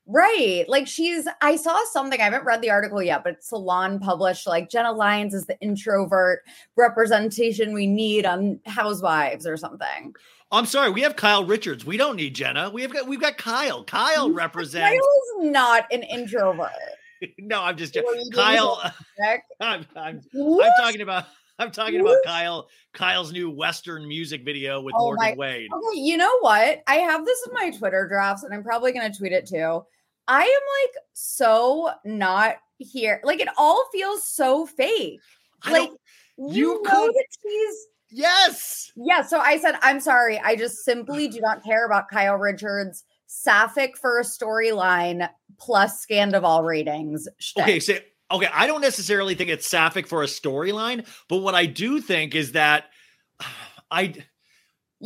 Right. Like she's, I saw something, I haven't read the article yet, but Salon published like Jenna Lyons is the introvert representation we need on Housewives or something. I'm sorry, we have Kyle Richards. We don't need Jenna. We have got we've got Kyle. Kyle Kyle represents. is not an introvert. *laughs* no, I'm just Were you being Kyle. *laughs* I'm, I'm, I'm talking about. I'm talking about Kyle. Kyle's new Western music video with Oh Morgan my- Wade. Okay, you know what? I have this in my Twitter drafts and I'm probably going to tweet it too. I am like so not here. Like it all feels so fake. I Like you, you know could- that she's yes. Yeah, so I said, I'm sorry. I just simply do not care about Kyle Richards' sapphic for a storyline plus Scandoval ratings. shtick. Okay, so okay, I don't necessarily think it's sapphic for a storyline, but what I do think is that *sighs* I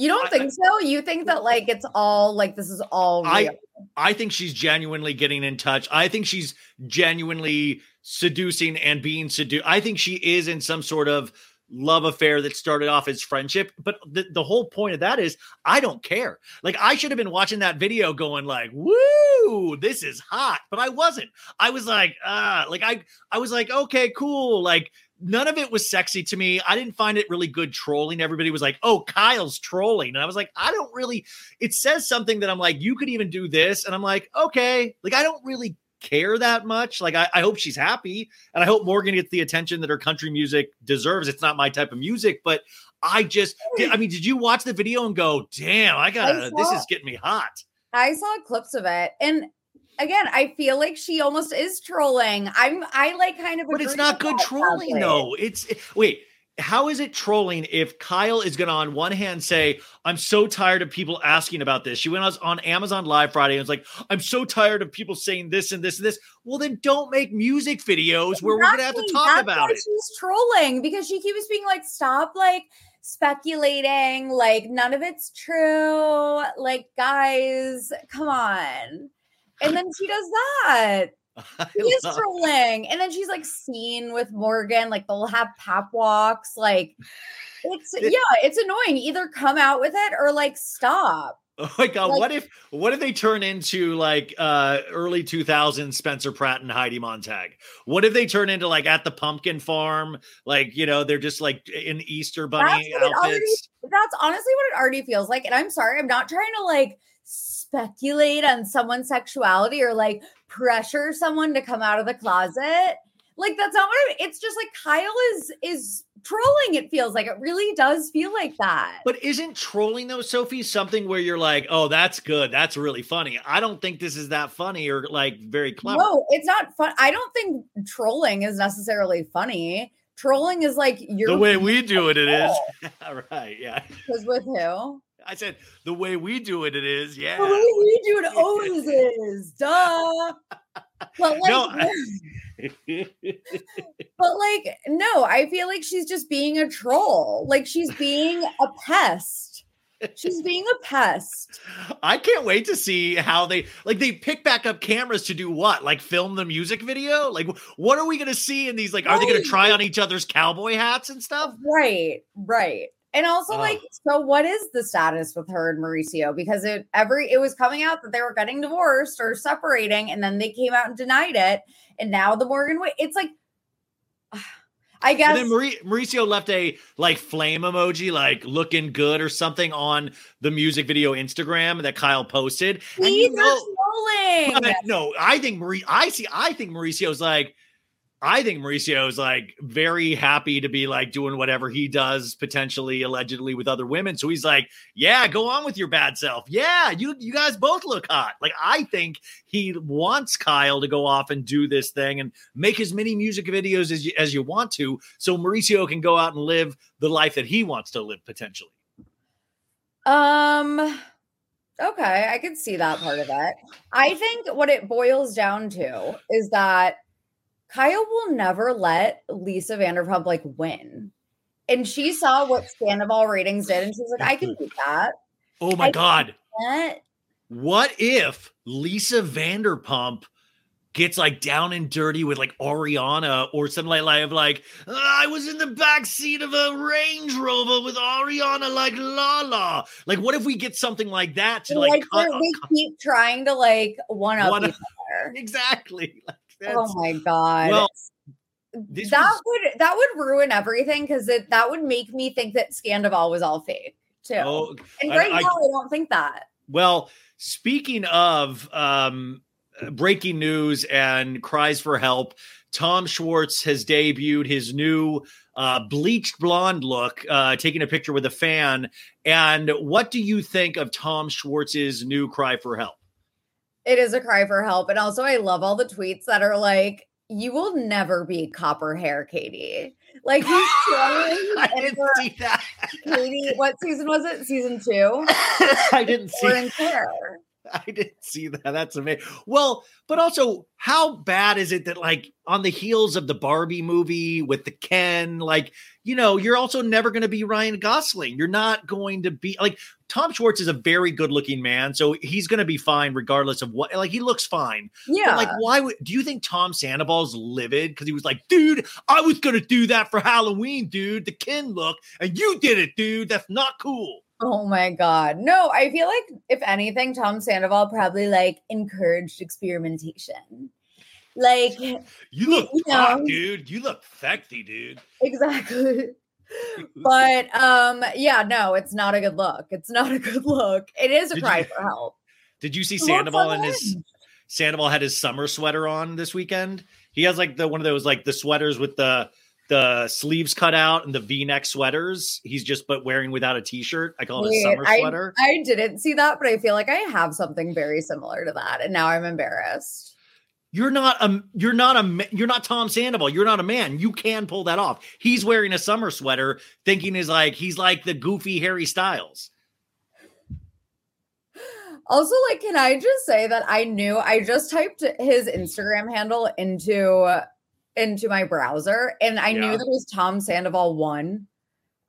You don't I- think so? You think that like it's all like this is all real? I I think she's genuinely getting in touch. I think she's genuinely seducing and being seduced. I think she is in some sort of love affair that started off as friendship. But the, the whole point of that is I don't care. Like I should have been watching that video going like, woo, this is hot. But I wasn't. I was like, ah, like I I was like, okay, cool. Like none of it was sexy to me. I didn't find it really good trolling. Everybody was like, oh, Kyle's trolling. And I was like, I don't really, it says something that I'm like, you could even do this. And I'm like, okay, like I don't really care that much. Like I, I hope she's happy and I hope Morgan gets the attention that her country music deserves. It's not my type of music, but I just, did, I mean, did you watch the video and go, damn, I gotta, this saw- is getting me hot. I saw clips of it. And again, I feel like she almost is trolling. I'm I like kind of But it's not good trolling though. It's wait, how is it trolling if Kyle is going to on one hand say, "I'm so tired of people asking about this." She went on- on Amazon Live Friday and was like, "I'm so tired of people saying this and this and this." Well, then don't make music videos where we're going to have to talk That's about it. She's trolling because she keeps being like, stop like speculating, like none of it's true. Like, guys, come on. And then she does that. *laughs* I She is love- trolling. And then she's like seen with Morgan, like they'll have pap walks. Like it's yeah, it's annoying. Either come out with it or like stop. Oh my god, Like- what if what if they turn into like uh early 2000s Spencer Pratt and Heidi Montag? What if they turn into like at the pumpkin farm, like you know, they're just like in Easter bunny what it already- outfits? That's honestly what it already feels like. And I'm sorry, I'm not trying to like speculate on someone's sexuality or like pressure someone to come out of the closet. Like that's not what I, it's just like Kyle is is trolling. It feels like it really does feel like that. But isn't trolling though, Sophie, something where you're like, oh, that's good, that's really funny. I don't think this is that funny or like very clever. No, it's not fun. I don't think trolling is necessarily funny. Trolling is like you're the way we do it, it is. *laughs* *laughs* right, yeah. because with who? I said the way we do it, it is. Yeah. The way we do it *laughs* always is. Duh. But like, No, *laughs* but like, no, I feel like she's just being a troll. Like she's being a pest. She's being a pest. I can't wait to see how they like they pick back up cameras to do what? Like film the music video? Like what are we gonna see in these? Like, are they gonna try on each other's cowboy hats and stuff? Right, right. And also, Ugh. like, so what is the status with her and Mauricio? Because it every it was coming out that they were getting divorced or separating, and then they came out and denied it. And now the Morgan Wade, it's like, *sighs* I And guess then Mauricio left a like flame emoji, like looking good or something on the music video Instagram that Kyle posted. And these you know, are trolling. But no, I think Marie. I see. I think Mauricio's like. I think Mauricio is like very happy to be like doing whatever he does, potentially, allegedly with other women. So he's like, "Yeah, go on with your bad self. Yeah, you you guys both look hot." Like I think he wants Kyle to go off and do this thing and make as many music videos as you, as you want to, so Mauricio can go out and live the life that he wants to live potentially. Um okay, I can see that part of it. I think what it boils down to is that Kyle will never let Lisa Vanderpump like win. And she saw what Sandoval ratings did, and she's like, I can do that. Oh my I- god. What if Lisa Vanderpump gets like down and dirty with like Ariana or something like like, like ah, I was in the back seat of a Range Rover with Ariana like la la. Like what if we get something like that to like, Like, cut, they keep trying to like one up each other. *laughs* exactly. Like, that's, Oh my god. Well, that was- would that would ruin everything because that would make me think that Scandoval was all fake too. oh, and right I- now I don't think that. Well, speaking of um, breaking news and cries for help, Tom Schwartz has debuted his new uh, bleached blonde look, uh, taking a picture with a fan. And what do you think of Tom Schwartz's new cry for help? It is a cry for help. And also, I love all the tweets that are like, you will never be copper hair, Katie. Like, he's trying. *laughs* I didn't see that. Katie, what season was it? Season two? *laughs* I didn't see. Orange hair. I didn't see that. That's amazing. Well, but also, how bad is it that, like, on the heels of the Barbie movie with the Ken, like, you know, you're also never going to be Ryan Gosling. You're not going to be like Tom Schwartz is a very good looking man, so he's going to be fine regardless of what. Like, he looks fine. Yeah. But like, why would do you think Tom Sandoval's livid because he was like, dude, I was going to do that for Halloween, dude, the Ken look, and you did it, dude. That's not cool. Oh my god. No, I feel like if anything, Tom Sandoval probably like encouraged experimentation. Like You look You hot, dude. You look sexy, dude. exactly. *laughs* But um yeah, no, it's not a good look. It's not a good look. It is a Did cry you- for help. Did you see He looks Sandoval and his. Sandoval had his summer sweater on this weekend? He has like the one of those like the sweaters with the the sleeves cut out and the V-neck sweaters. He's just but wearing without a t-shirt. I call it a Wait, summer I, sweater. I didn't see that, but I feel like I have something very similar to that, and now I'm embarrassed. You're not a you're not a you're not Tom Sandoval. You're not a man. You can pull that off. He's wearing a summer sweater, thinking is like he's like the goofy Harry Styles. Also, like, can I just say that I knew I just typed his Instagram handle into into my browser, and I knew that it was Tom Sandoval one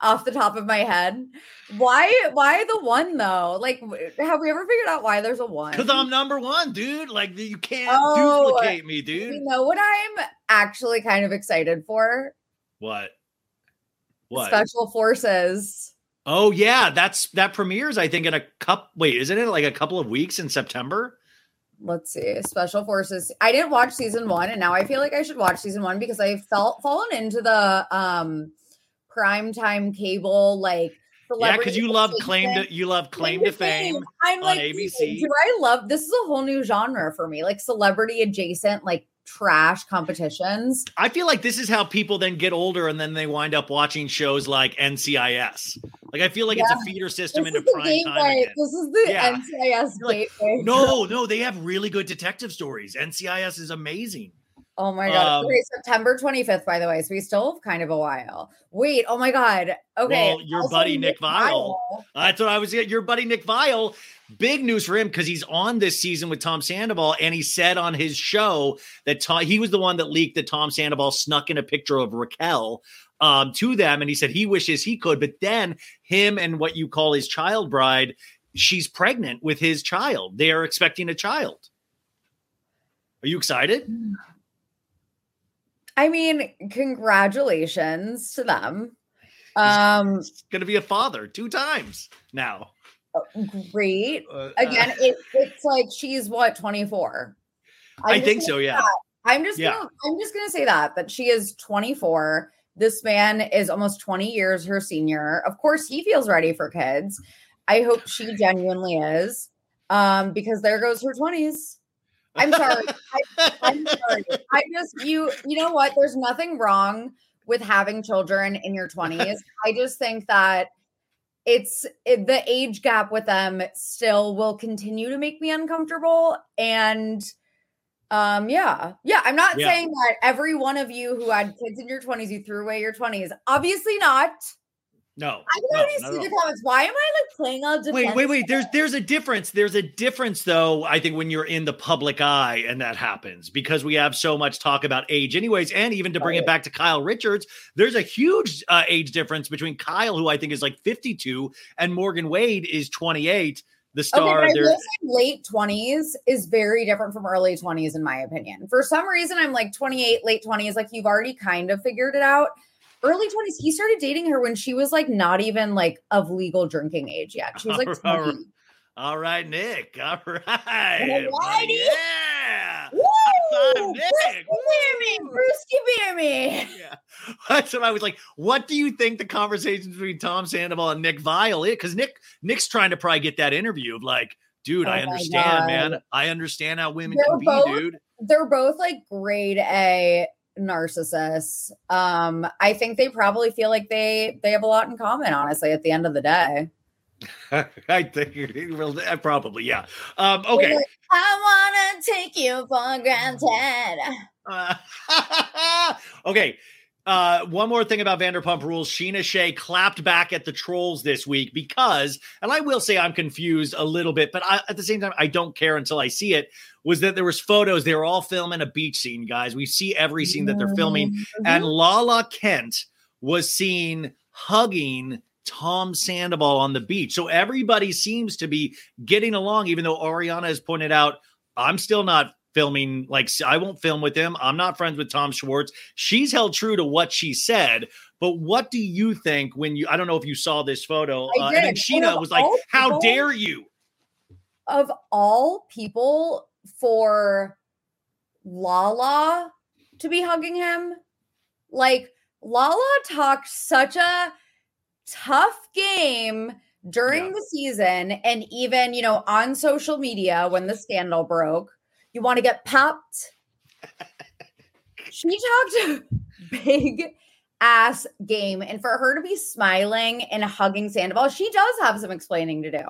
off the top of my head. Why? Why the one though? Like, have we ever figured out why there's a one? Because I'm number one, dude. Like you can't Oh, duplicate me, dude. You know what I'm actually kind of excited for? What? What? Special Forces. Oh yeah, that's that premieres. I think in a cup. Wait, isn't it like a couple of weeks in September? Let's see. Special Forces. I didn't watch season one, and now I feel like I should watch season one because I felt fallen into the um primetime cable like Yeah, because you love claim to you love claim to fame. I'm on like, ABC. Do I love this? Is a whole new genre for me, like celebrity adjacent, like trash competitions. I feel like this is how people then get older and then they wind up watching shows like NCIS. Like I feel like it's a feeder system This into prime time. This is the Yeah. NCIS like. No, no, they have really good detective stories. NCIS is amazing. Oh my god. Um, okay, September 25th, by the way. So we still have kind of a while. Wait, oh my god. Okay. Well, your also buddy Nick Viall. That's what I was. Your buddy Nick Viall. Big news for him because he's on this season with Tom Sandoval, and he said on his show that Tom, he was the one that leaked that Tom Sandoval snuck in a picture of Raquel um, to them, and he said he wishes he could, but then him and what you call his child bride, she's pregnant with his child. They are expecting a child. Are you excited? I mean, congratulations to them. Um, to be a father two times now. great. Uh, Again, *laughs* it, it's like she's what 24. I I'm think so. gonna- Yeah. I'm just Yeah. gonna I'm just gonna say that that she is 24. This man is almost 20 years her senior. Of course, he feels ready for kids. I hope she genuinely is. Um, because there goes her 20s. I'm sorry. I, *laughs* I'm sorry. I just you you know what? There's nothing wrong with having children in your 20s. I just think that it's it, the age gap with them still will continue to make me uncomfortable and um yeah yeah i'm not Yeah. saying that every one of you who had kids in your 20s you threw away your 20s obviously not no. i can no, already not see the comments why am i like playing all Wait, wait, wait. There's there's a difference. There's a difference though, I think when you're in the public eye and that happens because we have so much talk about age anyways and even to bring it back to Kyle Richards, there's a huge uh, age difference between Kyle who I think is like 52 and Morgan Wade is 28, the star there late 20s is very different from early 20s, in my opinion. For some reason, I'm like 28, late 20s, like you've already kind of figured it out. Early 20s, he started dating her when she was like not even like of legal drinking age yet. She was like *laughs* All right. 20. All right, Nick. All right. Alrighty. Yeah. Woo! five, Nick. Beer me, Brewski beer me. Yeah. *laughs* That's what I was like. What do you think the conversations between Tom Sandoval and Nick Viall is? Because Nick Nick's trying to probably get that interview of like, dude, Oh I understand, man. I understand how women They're can be, both- dude. They're both like grade A narcissists. Um, I think they probably feel like they they have a lot in common, honestly, at the end of the day. *laughs* I think it will uh, probably, yeah. Um, okay. like, I wanna take you for *laughs* granted. Uh, *laughs* okay. Uh, one more thing about Vanderpump Rules. Scheana Shay clapped back at the trolls this week because, and I will say I'm confused a little bit, but I, at the same time, I don't care until I see it. Was that there was photos? They were all filming a beach scene, guys. We see every scene that they're filming, Mm-hmm. and Lala Kent was seen hugging Tom Sandoval on the beach. So everybody seems to be getting along, even though Ariana has pointed out, I'm still not filming, like, I won't film with him. I'm not friends with Tom Schwartz. She's held true to what she said. But what do you think when you, I don't know if you saw this photo, I uh, and then. Scheana was like, How people- dare you? of all people for Lala to be hugging him, like Lala talked such a tough game during Yeah. the season and even, you know, on social media when the scandal broke. You want to get popped? she talked big ass game and for her to be smiling and hugging Sandoval, she does have some explaining to do.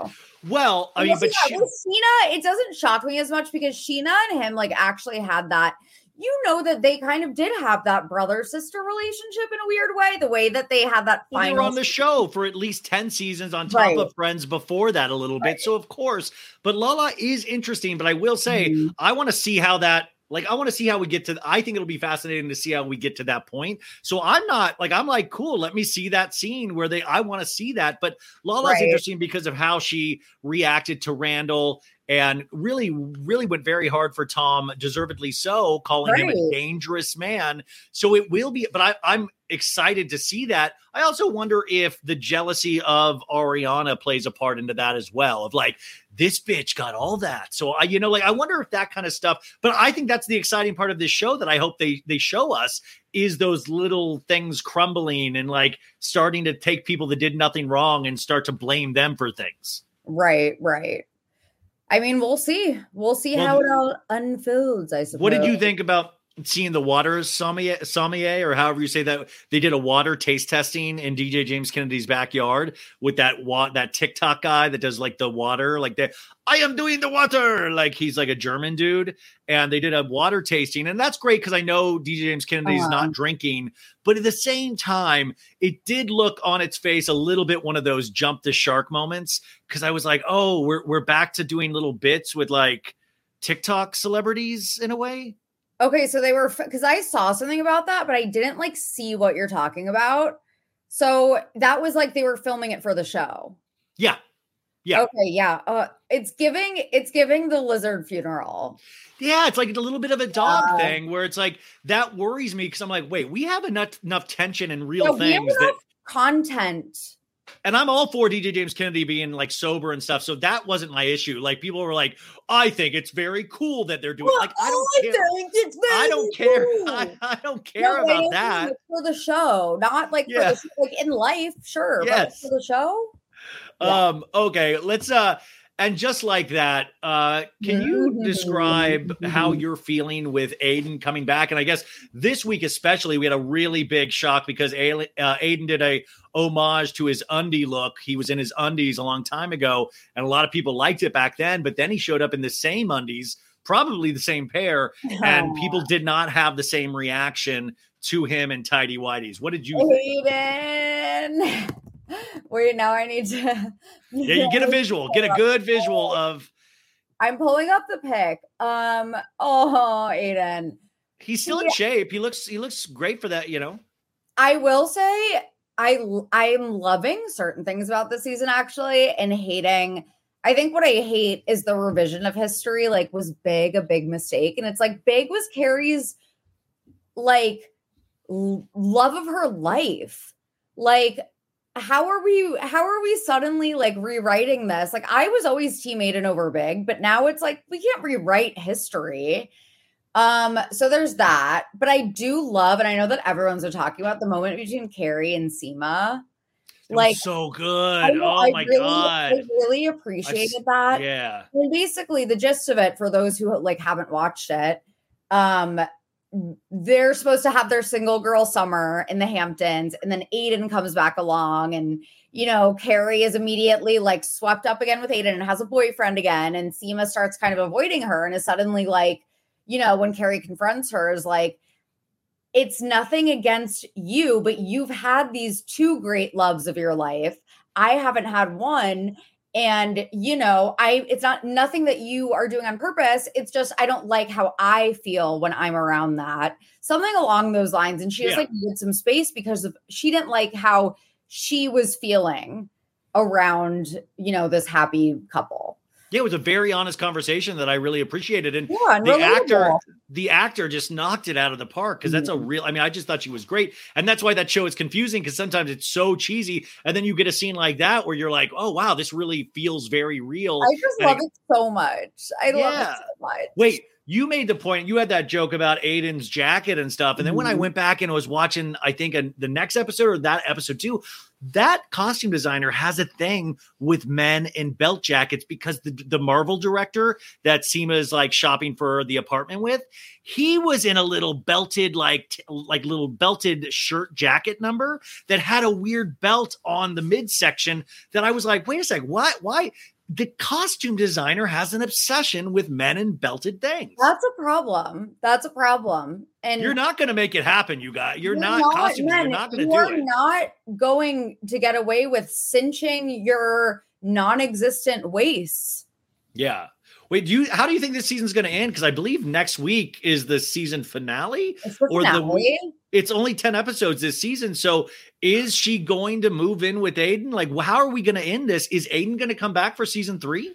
Well, I mean, but yeah, she, Scheana, it doesn't shock me as much because Scheana and him like actually had that. You know that they kind of did have that brother sister relationship in a weird way. The way that they had that Well, they were on the show for at least 10 seasons on top Right. of Friends before that a little bit. So, of course, but Lala is interesting. But I will say, Mhm. I want to see how that Like I want to see how we get to. I think it'll be fascinating to see how we get to that point. So I'm not like I'm like cool. Let me see that scene where they. I want to see that. But Lala's Right. interesting because of how she reacted to Randall and really, really went very hard for Tom, deservedly so, calling him a dangerous man. So it will be. But I, I'm excited to see that. I also wonder if the jealousy of Ariana plays a part into that as well. Of like this bitch got all that. So I, you know, like I wonder if that kind of stuff. But I think that's the exciting part of this show that I hope they they show us is those little things crumbling and like starting to take people that did nothing wrong and start to blame them for things. Right, right. I mean, we'll see. We'll see Well, how it all unfolds, I suppose. What did you think about seeing the water sommelier, sommelier or however you say that? They did a water taste testing in DJ James Kennedy's backyard with that wa- that TikTok guy that does like the water, like the I am doing the water, like he's like a German dude, and they did a water tasting, and that's great because I know DJ James Kennedy's Uh-huh. not drinking, but at the same time, it did look on its face a little bit one of those jump the shark moments because I was like, oh, we're we're back to doing little bits with like TikTok celebrities in a way. Okay, so they were because I saw something about that, but I didn't like see what you're talking about. So that was like they were filming it for the show. Yeah. Yeah. Okay, yeah. Uh, it's giving it's giving the lizard funeral. Yeah, it's like a little bit of a dog Yeah. thing where it's like that worries me because I'm like, wait, we have enough enough tension and real Yeah, we have things that, content. And I'm all for DJ James Kennedy being like sober and stuff. So that wasn't my issue. Like people were like, I think it's very cool that they're doing. Well, like I don't I care. I don't care. *laughs* I, I don't care I about that. for the show, not like Yeah. for the, like in life, sure. but Yes. for the show. Yeah. Um, okay, let's uh and just like that, uh, can you describe *laughs* how you're feeling with Aidan coming back? And I guess this week especially, we had a really big shock because uh, Aidan did a homage to his undie look. He was in his undies a long time ago, and a lot of people liked it back then. But then he showed up in the same undies, probably the same pair, and *laughs* people did not have the same reaction to him and Tidy Whities. What did you think? *laughs* *laughs* Wait, now I need to. *laughs* Yeah, you get a *laughs* visual, get a good visual of I'm pulling up the pic. Um. Oh, Aidan. he's still in shape. He looks he looks great for that, you know. I will say I I'm loving certain things about the season actually, and hating. I think what I hate is the revision of history. Like, was Big a big mistake? And it's like Big was Carrie's like love of her life. Like, how are we? How are we suddenly like rewriting this? Like, I was always team Aidan over Big, but now it's like we can't rewrite history. Um, so there's that, but I do love, and I know that everyone's been talking about the moment between Carrie and was Like, so good. know, Oh I my really, god. I really appreciated that. Yeah. And basically, the gist of it for those who like haven't watched it, um, they're supposed to have their single girl summer in the Hamptons, and then Aidan comes back along, and you know, Carrie is immediately like swept up again with Aidan and has a boyfriend again, and Seema starts kind of avoiding her and is suddenly like, you know, when Carrie confronts her, is like, it's nothing against you, but you've had these two great loves of your life. I haven't had one and you know i it's not nothing that you are doing on purpose. It's just i don't like how i feel when i'm around that. Something along those lines. And she just Yeah. like needed some space because of she didn't like how she was feeling around you know this happy couple Yeah, it was a very honest conversation that I really appreciated. And yeah the actor the actor just knocked it out of the park because that's a Mm-hmm. real i mean i just thought she was great and that's why that show is confusing because sometimes it's so cheesy and then you get a scene like that where you're like oh wow this really feels very real i just and love it- it so much i love Yeah. it so much wait you made the point you had that joke about aidan's jacket and stuff and then when i Mhm. went back and was watching i think uh, the next episode or that episode too that costume designer has a thing with men in belt jackets because the, the marvel director that Seema is like shopping for the apartment with he was in a little belted like t- like little belted shirt jacket number that had a weird belt on the midsection that i was like wait a sec why why the costume designer has an obsession with men in belted things. That's a problem. That's a problem. And you're not going to make it happen you guys you're, You're not, costume men, you're not going to do you do are not going to get away with cinching your non-existent waist. yeah Wait, do you how do you think this season's going to end? Because I believe next week is the season finale. It's the Or the finale. It's only 10 episodes this season. So is she going to move in with Aidan? Like, how are we going to end this? Is Aidan going to come back for season three?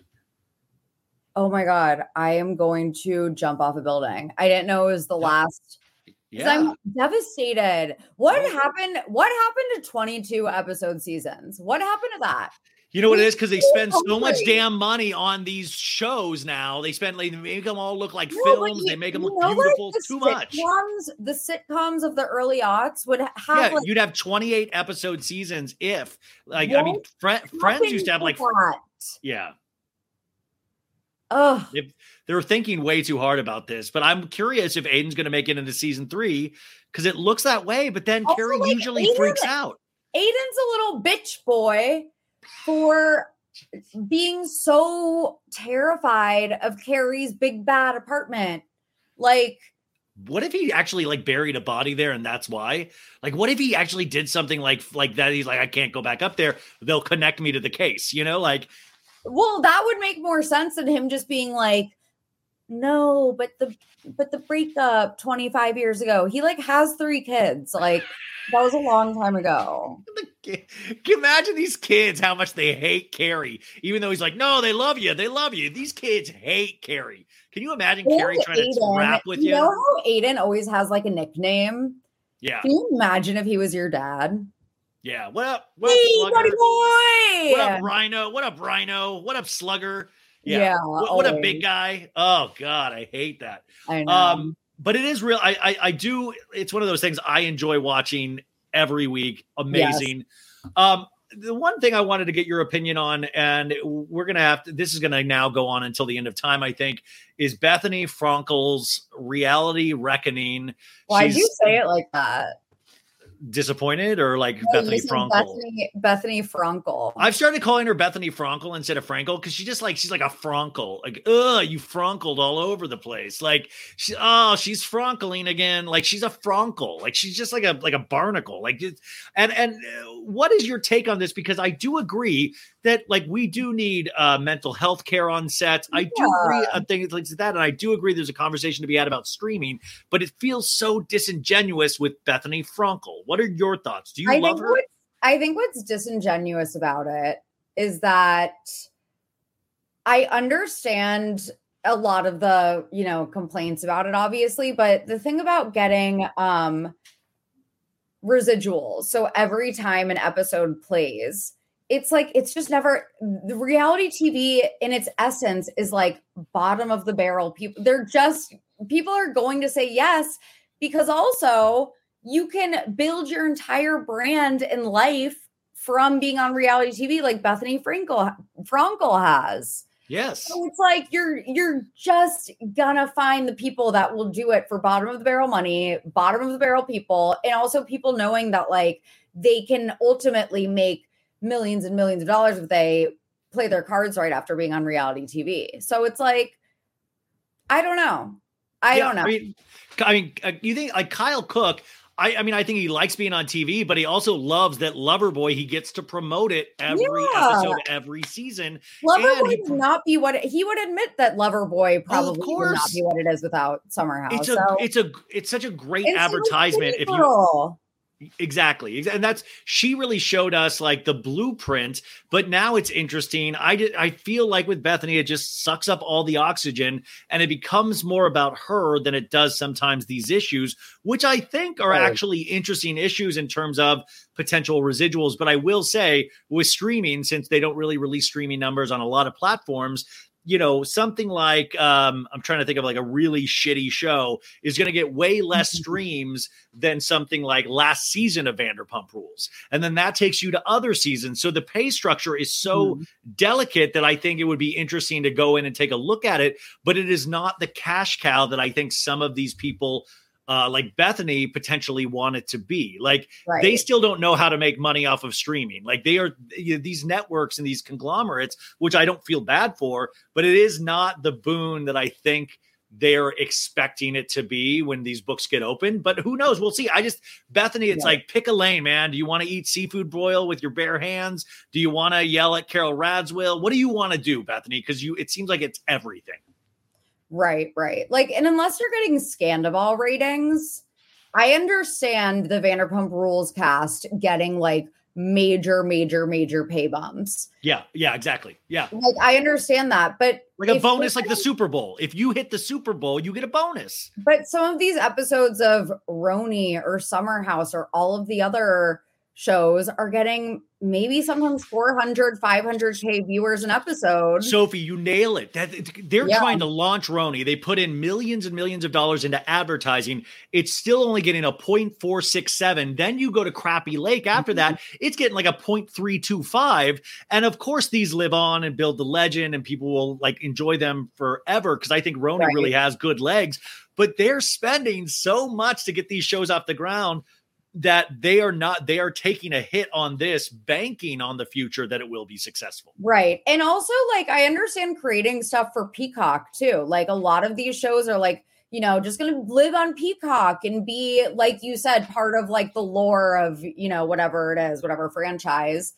Oh my god, I am going to jump off a building. I didn't know it was the last. Yeah. I'm devastated. What Oh. happened? What happened to 22 episode seasons? What happened to that? You know what it is? Because they *laughs* spend so much damn money on these shows now. They spend like they make them all look like No, films. you- they make them look know, beautiful. Too much. The sitcoms of the early aughts would have Yeah, like you'd have 28 episode seasons if like I mean Friends used to have like that. yeah. Oh, They're thinking way too hard about this, but I'm curious if Aidan's going to make it into season three because it looks that way. But then Also, Carrie like, usually Aidan- freaks out. Aidan's a little bitch boy for being so terrified of Carrie's big bad apartment. Like, What if he actually like buried a body there and that's why? Like, what if he actually did something like like that? He's like, I can't go back up there. They'll connect me to the case. You know, like well, that would make more sense than him just being like, no, but the but the breakup 25 years ago. He like has three kids. Like that was a long time ago. Can you imagine these kids how much they hate Carrie, even though he's like, no, they love you, they love you. These kids hate Carrie. Can you imagine Carrie And trying to rap with you? you know how Aidan always has like a nickname? yeah, Can you imagine if he was your dad? yeah. What up? What up, Hey, Slugger? buddy boy! What up, Rhino? What up, Rhino? What up, Slugger? Yeah. Yeah, what, what a big guy. Oh God, I hate that. I know. Um, but it is real. I, I I do. It's one of those things I enjoy watching every week. Amazing. Um, the one thing I wanted to get your opinion on, and we're gonna have to. This is gonna now go on until the end of time. I think is Bethenny Frankel's reality reckoning. Why do you say it like that? Disappointed or like No, Bethenny Frankel? Bethenny, Bethenny Frankel. I've started calling her Bethenny Frankel instead of Frankel because she just like she's like a Frankel. Like, ugh, you Frankled all over the place. Like, she, oh, she's Frankeling again. Like she's a Frankel. Like she's just like a like a barnacle. Like, and and uh, what is your take on this? Because I do agree that like we do need uh, mental health care on sets. I do agree on things like that, and I do agree there's a conversation to be had about streaming. But it feels so disingenuous with Bethenny Frankel. What are your thoughts? Do you I love think her? What's, I think what's disingenuous about it is that I understand a lot of the, you know, complaints about it obviously, but the thing about getting um residuals, so every time an episode plays, it's like it's just never the reality TV in its essence is like bottom of the barrel people they're just people are going to say yes because also you can build your entire brand and life from being on reality TV like Bethenny Frankel Frankel has. yes. So it's like you're you're just gonna find the people that will do it for bottom of the barrel money, bottom of the barrel people, and also people knowing that like they can ultimately make millions and millions of dollars if they play their cards right after being on reality TV. So it's like I don't know. I Yeah, don't know. I mean, I mean, uh, you think like Kyle Cooke? I, I mean, I think he likes being on TV, but he also loves that Loverboy. He gets to promote it every Yeah. episode, every season. Loverboy he would not be what it, he would admit that Loverboy probably would not be what it is without Summer House. It's a, so it's a, it's such a great it's advertisement. If you. Exactly. And that's she really showed us like the blueprint, but now it's interesting. I did I feel like with Bethenny, it just sucks up all the oxygen and it becomes more about her than it does sometimes these issues, which I think are Right. actually interesting issues in terms of potential residuals. But I will say with streaming, since they don't really release streaming numbers on a lot of platforms, you know, something like um, I'm trying to think of like a really shitty show is going to get way less *laughs* streams than something like last season of Vanderpump Rules. And then that takes you to other seasons. So the pay structure is so delicate that I think it would be interesting to go in and take a look at it. But it is not the cash cow that I think some of these people. Uh, like Bethenny potentially want it to be. Like Right. they still don't know how to make money off of streaming. Like they are you know, these networks and these conglomerates, which I don't feel bad for, but it is not the boon that I think they're expecting it to be when these books get open. But who knows? We'll see. I just Bethenny, it's Yeah. like pick a lane, man. Do you want to eat seafood broil with your bare hands? Do you want to yell at Carole Radziwill? What do you want to do, Bethenny? Because you it seems like it's everything. Right, right. Like, and unless you're getting Scandoval ratings, I understand the Vanderpump Rules cast getting like major, major, major pay bumps. Yeah, yeah, exactly. Yeah. Like, I understand that, but Like a bonus like the Super Bowl. If you hit the Super Bowl, you get a bonus. But some of these episodes of RHONY or Summer House or all of the other shows are getting maybe sometimes 400, 500K viewers an episode. Sophie, you nail it. That they're Yeah. trying to launch RHONY. They put in millions and millions of dollars into advertising. It's still only getting a 0.467. Then you go to Crappy Lake after Mm-hmm. that, it's getting like a 0.325. And of course, these live on and build the legend, and people will like enjoy them forever because I think RHONY Right. really has good legs. But they're spending so much to get these shows off the ground that they are not they are taking a hit on this banking on the future that it will be successful Right. And also, like, I understand creating stuff for Peacock too. Like, a lot of these shows are like, you know, just to live on Peacock and be, like you said, part of like the lore of, you know, whatever it is, whatever franchise.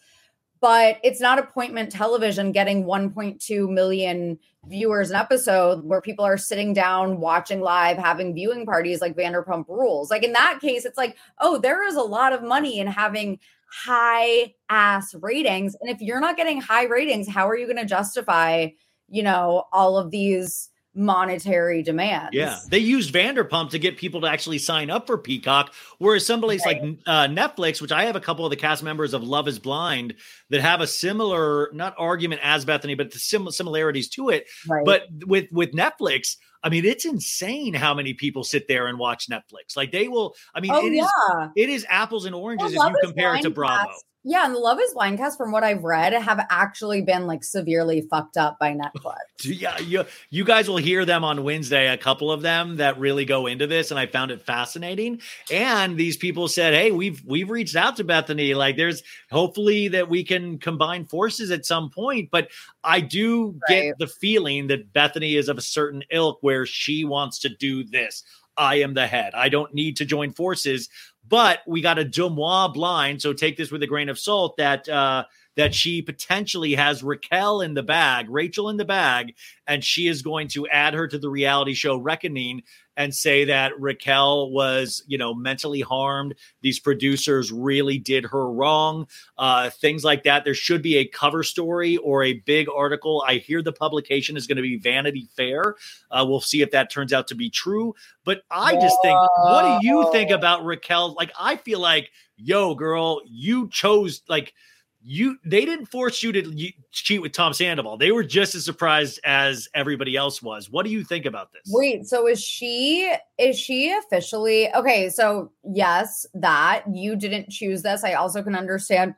But it's not appointment television getting 1.2 million viewers an episode where people are sitting down, watching live, having viewing parties like Vanderpump Rules. Like, in that case, it's like, oh, there is a lot of money in having high ass ratings. And if you're not getting high ratings, how are you going to justify, you know, all of these monetary demands? Yeah, they used Vanderpump to get people to actually sign up for Peacock. Whereas someplace like uh, Netflix, which I have a couple of the cast members of Love Is Blind that have a similar, not argument as Bethenny, but the sim- similarities to it. Right. But with with Netflix, I mean, it's insane how many people sit there and watch Netflix. Like they will. I mean, oh, it is yeah. it is apples and oranges The if you compare it to Bravo. cast- Yeah, and the Love is Blind cast, from what I've read, have actually been like severely fucked up by Netflix. *laughs* Yeah, you, you guys will hear them on Wednesday, a couple of them that really go into this, and I found it fascinating. And these people said, Hey, we've we've reached out to Bethenny. Like there's hopefully that we can combine forces at some point. But I do Right. get the feeling that Bethenny is of a certain ilk where she wants to do this. I am the head. I don't need to join forces. But we got a Deuxmoi blind, so take this with a grain of salt that uh that she potentially has Raquel in the bag, Rachel in the bag, and she is going to add her to the reality show Reckoning and say that Raquel was, you know, mentally harmed. These producers really did her wrong. Uh, things like that. There should be a cover story or a big article. I hear the publication is going to be Vanity Fair. Uh, we'll see if that turns out to be true. But I just think, what do you think about Raquel? Like, I feel like, yo, girl, you chose like you they didn't force you to cheat with Tom Sandoval. They were just as surprised as everybody else was. What do you think about this? Wait, so is she is she officially okay? So yes, that you didn't choose this. I also can understand,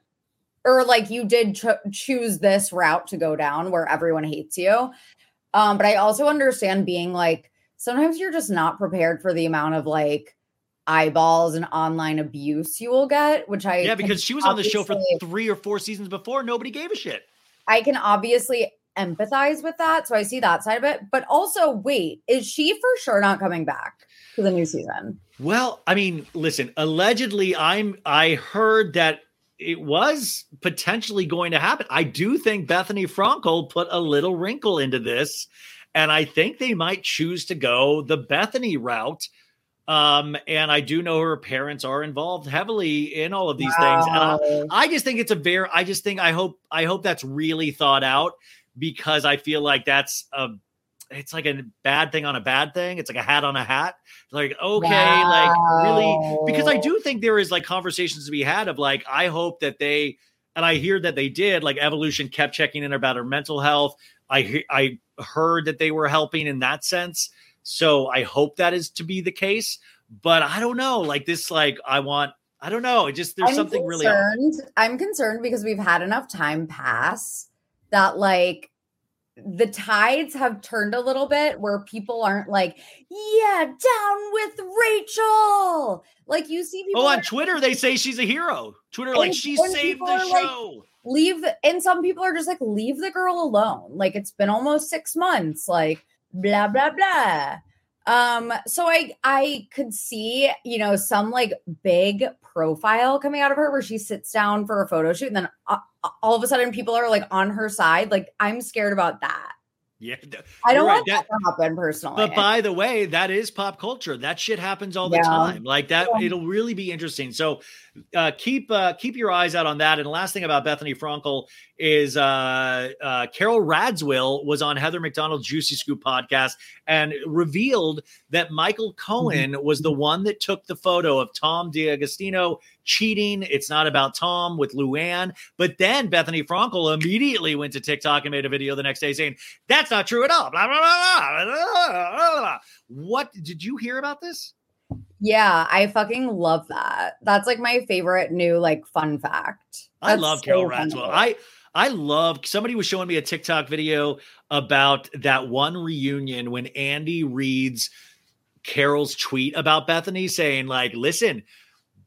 or like you did cho- choose this route to go down where everyone hates you. Um, but I also understand being like sometimes you're just not prepared for the amount of like eyeballs and online abuse you will get, which I yeah, because she was on the show for three or four seasons before. Nobody gave a shit. I can obviously empathize with that. So I see that side of it. But also, wait, is she for sure not coming back to the new season? Well, I mean, listen, allegedly I'm I heard that it was potentially going to happen. I do think Bethenny Frankel put a little wrinkle into this, and I think they might choose to go the Bethenny route. Um, and I do know her parents are involved heavily in all of these things. And I, I just think it's a very I just think I hope I hope that's really thought out because I feel like that's a it's like a bad thing on a bad thing. It's like a hat on a hat. Like, okay, like really because I do think there is like conversations to be had of like, I hope that they and I hear that they did, like evolution kept checking in about her mental health. I I heard that they were helping in that sense. So I hope that is to be the case. But I don't know. Like this, like I want I don't know. It just there's I'm something really off. I'm concerned because we've had enough time pass that like the tides have turned a little bit where people aren't like, yeah, down with Rachel. Like you see oh, people Oh, on Twitter they say she's a hero. Twitter like she saved the are like- show. leave and some people are just like leave the girl alone like it's been almost six months like blah blah blah um so i i could see you know some like big profile coming out of her where she sits down for a photo shoot and then uh, all of a sudden people are like on her side like i'm scared about that Yeah. I don't right. want That- that, to happen personally. But by the way, that is pop culture. That shit happens all the Yeah. time. Like that, Yeah. it'll really be interesting. So uh, keep uh, keep your eyes out on that. And last thing about Bethenny Frankel is uh, uh, Carole Radziwill was on Heather McDonald's Juicy Scoop podcast and revealed that Michael Cohen Mm-hmm. was the one that took the photo of Tom D'Agostino cheating. It's not about Tom with Luann. But then Bethenny Frankel immediately went to TikTok and made a video the next day saying, That's not true at all. Blah, blah, blah, blah, blah, blah. What did you hear about this? yeah, I fucking love that. That's like my favorite new like fun fact. I love Carole. Radziwill. I I love somebody was showing me a TikTok video about that one reunion when Andy reads Carole's tweet about Bethenny saying like listen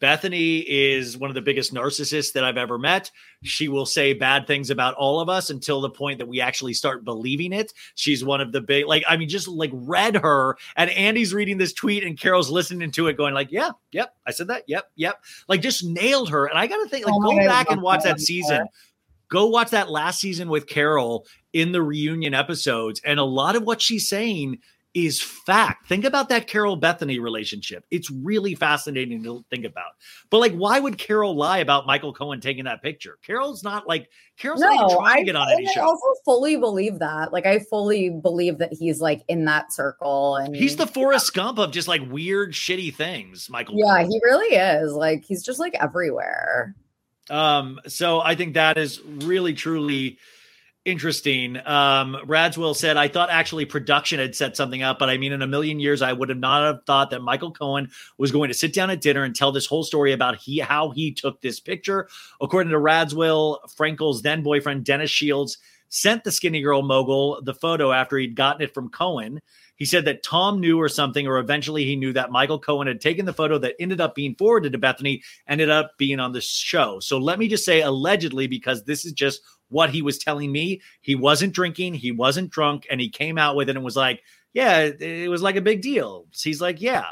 Bethenny is one of the biggest narcissists that I've ever met. She will say bad things about all of us until the point that we actually start believing it. She's one of the big, like, I mean, just like read her, and Andy's reading this tweet, and Carole's listening to it, going like, "Yeah, yep, I said that, yep, yep," like just nailed her. And I got to think, like, Oh go back and watch that. that season. Go watch that last season with Carole in the reunion episodes, and a lot of what she's saying is fact. Think about that Carole Bethenny relationship. It's really fascinating to think about. But like, why would Carole lie about Michael Cohen taking that picture? Carole's not like Carole's not trying I, to get on any I show. also fully believe that. Like, I fully believe that he's like in that circle, and He's the Forrest Gump of just like weird, shitty things. Michael. yeah, Cohen. he really is. Like, he's just like everywhere. Um, so I think that is really truly interesting. Um, Radziwill said, I thought actually production had set something up, but I mean, in a million years, I would have not have thought that Michael Cohen was going to sit down at dinner and tell this whole story about he how he took this picture. According to Radziwill, Frankel's then boyfriend Dennis Shields sent the skinny girl mogul the photo after he'd gotten it from Cohen. He said that Tom knew or something, or eventually he knew that Michael Cohen had taken the photo that ended up being forwarded to Bethenny, ended up being on the show. So let me just say allegedly, because this is just what he was telling me. He wasn't drinking, he wasn't drunk, and he came out with it and was like, Yeah, it, was like a big deal. So he's like, Yeah.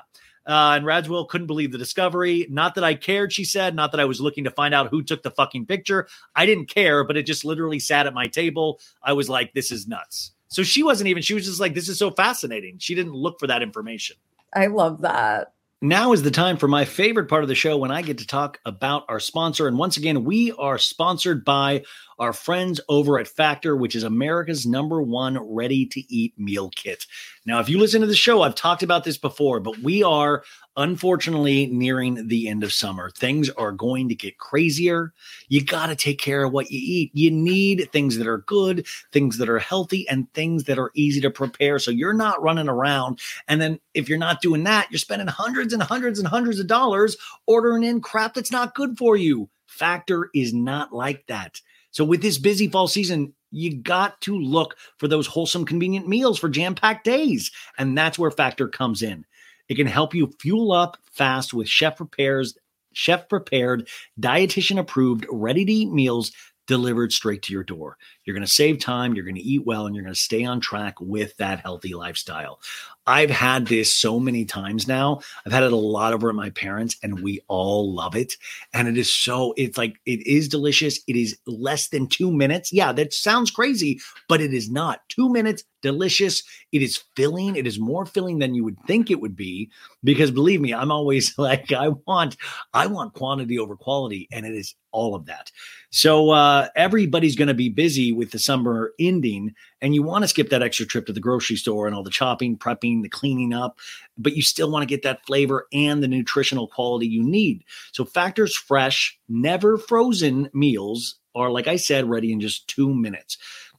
Uh, and Radziwill couldn't believe the discovery. Not that I cared, she said. Not that I was looking to find out who took the fucking picture. I didn't care, but it just literally sat at my table. I was like, this is nuts. So she wasn't even, she was just like, this is so fascinating. She didn't look for that information. I love that. Now is the time for my favorite part of the show when I get to talk about our sponsor. And once again, we are sponsored by our friends over at Factor, which is America's number one ready to eat meal kit. Now, if you listen to the show, I've talked about this before, but we are unfortunately nearing the end of summer. Things are going to get crazier. You got to take care of what you eat. You need things that are good, things that are healthy, and things that are easy to prepare. So you're not running around. And then if you're not doing that, you're spending hundreds and hundreds and hundreds of dollars ordering in crap that's not good for you. Factor is not like that. So with this busy fall season, you got to look for those wholesome, convenient meals for jam packed days. And that's where Factor comes in. It can help you fuel up fast with chef prepares, chef prepared, dietitian approved, ready to eat meals delivered straight to your door. You're going to save time, you're going to eat well, and you're going to stay on track with that healthy lifestyle. I've had this so many times now. I've had it a lot over at my parents, and we all love it. And it is so, it's like, it is delicious. It is less than two minutes. Yeah, that sounds crazy, but it is not. Two minutes, delicious. It is filling. It is more filling than you would think it would be. Because believe me, I'm always *laughs* like, I want, I want quantity over quality, and it is all of that. So uh, everybody's going to be busy with the summer ending, and you want to skip that extra trip to the grocery store and all the chopping, prepping, the cleaning up, but you still want to get that flavor and the nutritional quality you need. So Factor's fresh, never frozen meals are, like I said, ready in just two minutes.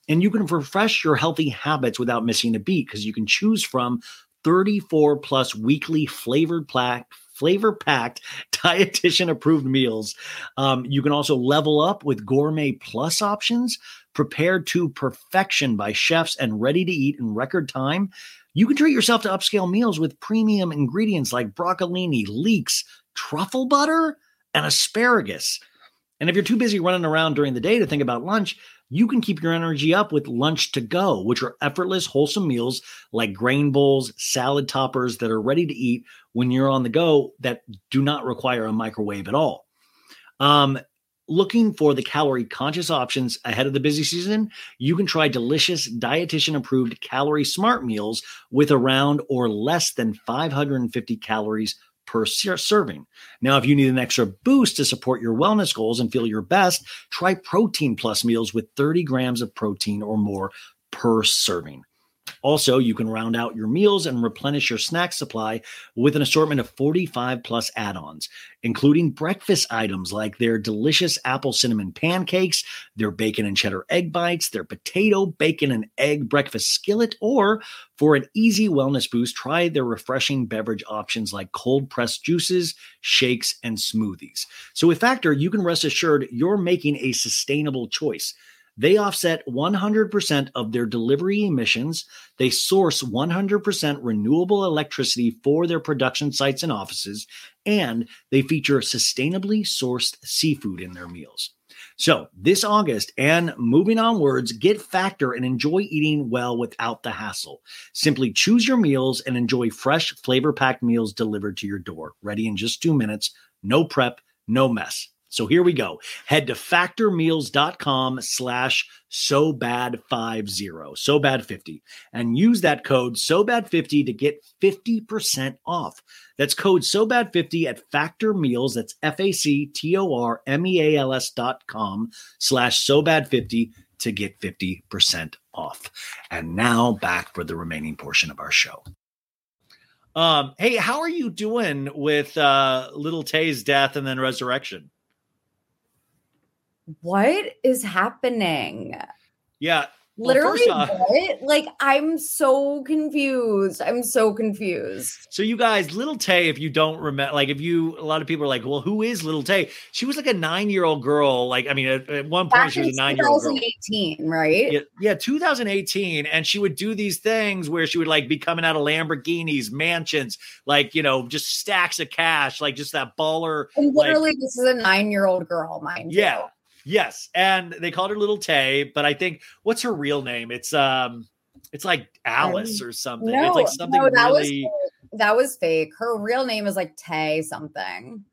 And you can refresh your healthy habits without missing a beat because you can choose from 34 plus weekly flavored plaque flavor packed *laughs* dietitian approved meals um, you can also level up with gourmet plus options prepared to perfection by chefs and ready to eat in record time you can treat yourself to upscale meals with premium ingredients like broccolini leeks truffle butter and asparagus and if you're too busy running around during the day to think about lunch you can keep your energy up with lunch to go, which are effortless, wholesome meals like grain bowls, salad toppers that are ready to eat when you're on the go that do not require a microwave at all. Um, looking for the calorie conscious options ahead of the busy season, you can try delicious dietitian approved calorie smart meals with around or less than 550 calories per ser- serving. Now, if you need an extra boost to support your wellness goals and feel your best, try Protein Plus meals with 30 grams of protein or more per serving. Also, you can round out your meals and replenish your snack supply with an assortment of 45 plus add ons, including breakfast items like their delicious apple cinnamon pancakes, their bacon and cheddar egg bites, their potato, bacon, and egg breakfast skillet, or for an easy wellness boost, try their refreshing beverage options like cold pressed juices, shakes, and smoothies. So, with Factor, you can rest assured you're making a sustainable choice. They offset 100% of their delivery emissions. They source 100% renewable electricity for their production sites and offices, and they feature sustainably sourced seafood in their meals. So, this August and moving onwards, get Factor and enjoy eating well without the hassle. Simply choose your meals and enjoy fresh, flavor packed meals delivered to your door, ready in just two minutes. No prep, no mess. So here we go. Head to factormeals.com slash so bad 50 so bad 50 and use that code so bad 50 to get 50% off. That's code so bad 50 at Factor Meals. That's F A C T O R M E A L S dot com slash so bad 50 to get 50% off. And now back for the remaining portion of our show. Um, hey, how are you doing with uh Lil Tay's death and then resurrection? What is happening? Yeah. Well, Literally, off- what? Like, I'm so confused. I'm so confused. So you guys, Lil Tay, if you don't remember, like if you, a lot of people are like, well, who is Lil Tay? She was like a nine-year-old girl. Like, I mean, at, at one point Back she was a nine-year-old girl. 2018, right? Yeah, yeah, 2018, and she would do these things where she would like be coming out of Lamborghinis, mansions, like you know, just stacks of cash, like just that baller. And like- literally, this is a nine-year-old girl, mind Yeah. you. Yes, and they called her Lil Tay, but I think what's her real name? It's um, it's like Alice or something. No, it's like something no, that really. was that was fake. Her real name is like Tay something.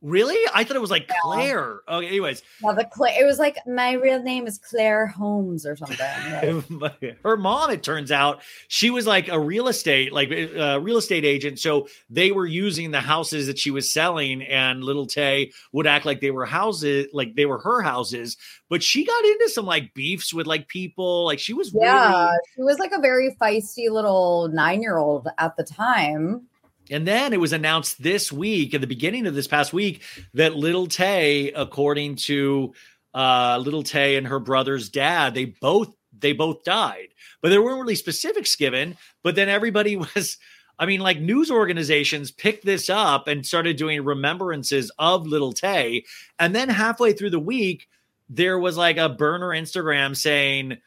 Really? I thought it was like Claire. Okay, anyways, Yeah, the it was like my real name is Claire Holmes or something. Like, *laughs* her mom, it turns out, she was like a real estate, like a real estate agent. So they were using the houses that she was selling, and Lil Tay would act like they were houses, like they were her houses. But she got into some like beefs with like people. Like she was yeah, really. she was like a very feisty little nine-year-old at the time. And then it was announced this week, at the beginning of this past week, that Lil Tay, according to uh, Lil Tay and her brother's dad, they both they both died, but there weren't really specifics given. But then everybody *laughs* was, I mean, like news organizations picked this up and started doing remembrances of Lil Tay, and then halfway through the week, there was like a burner Instagram saying,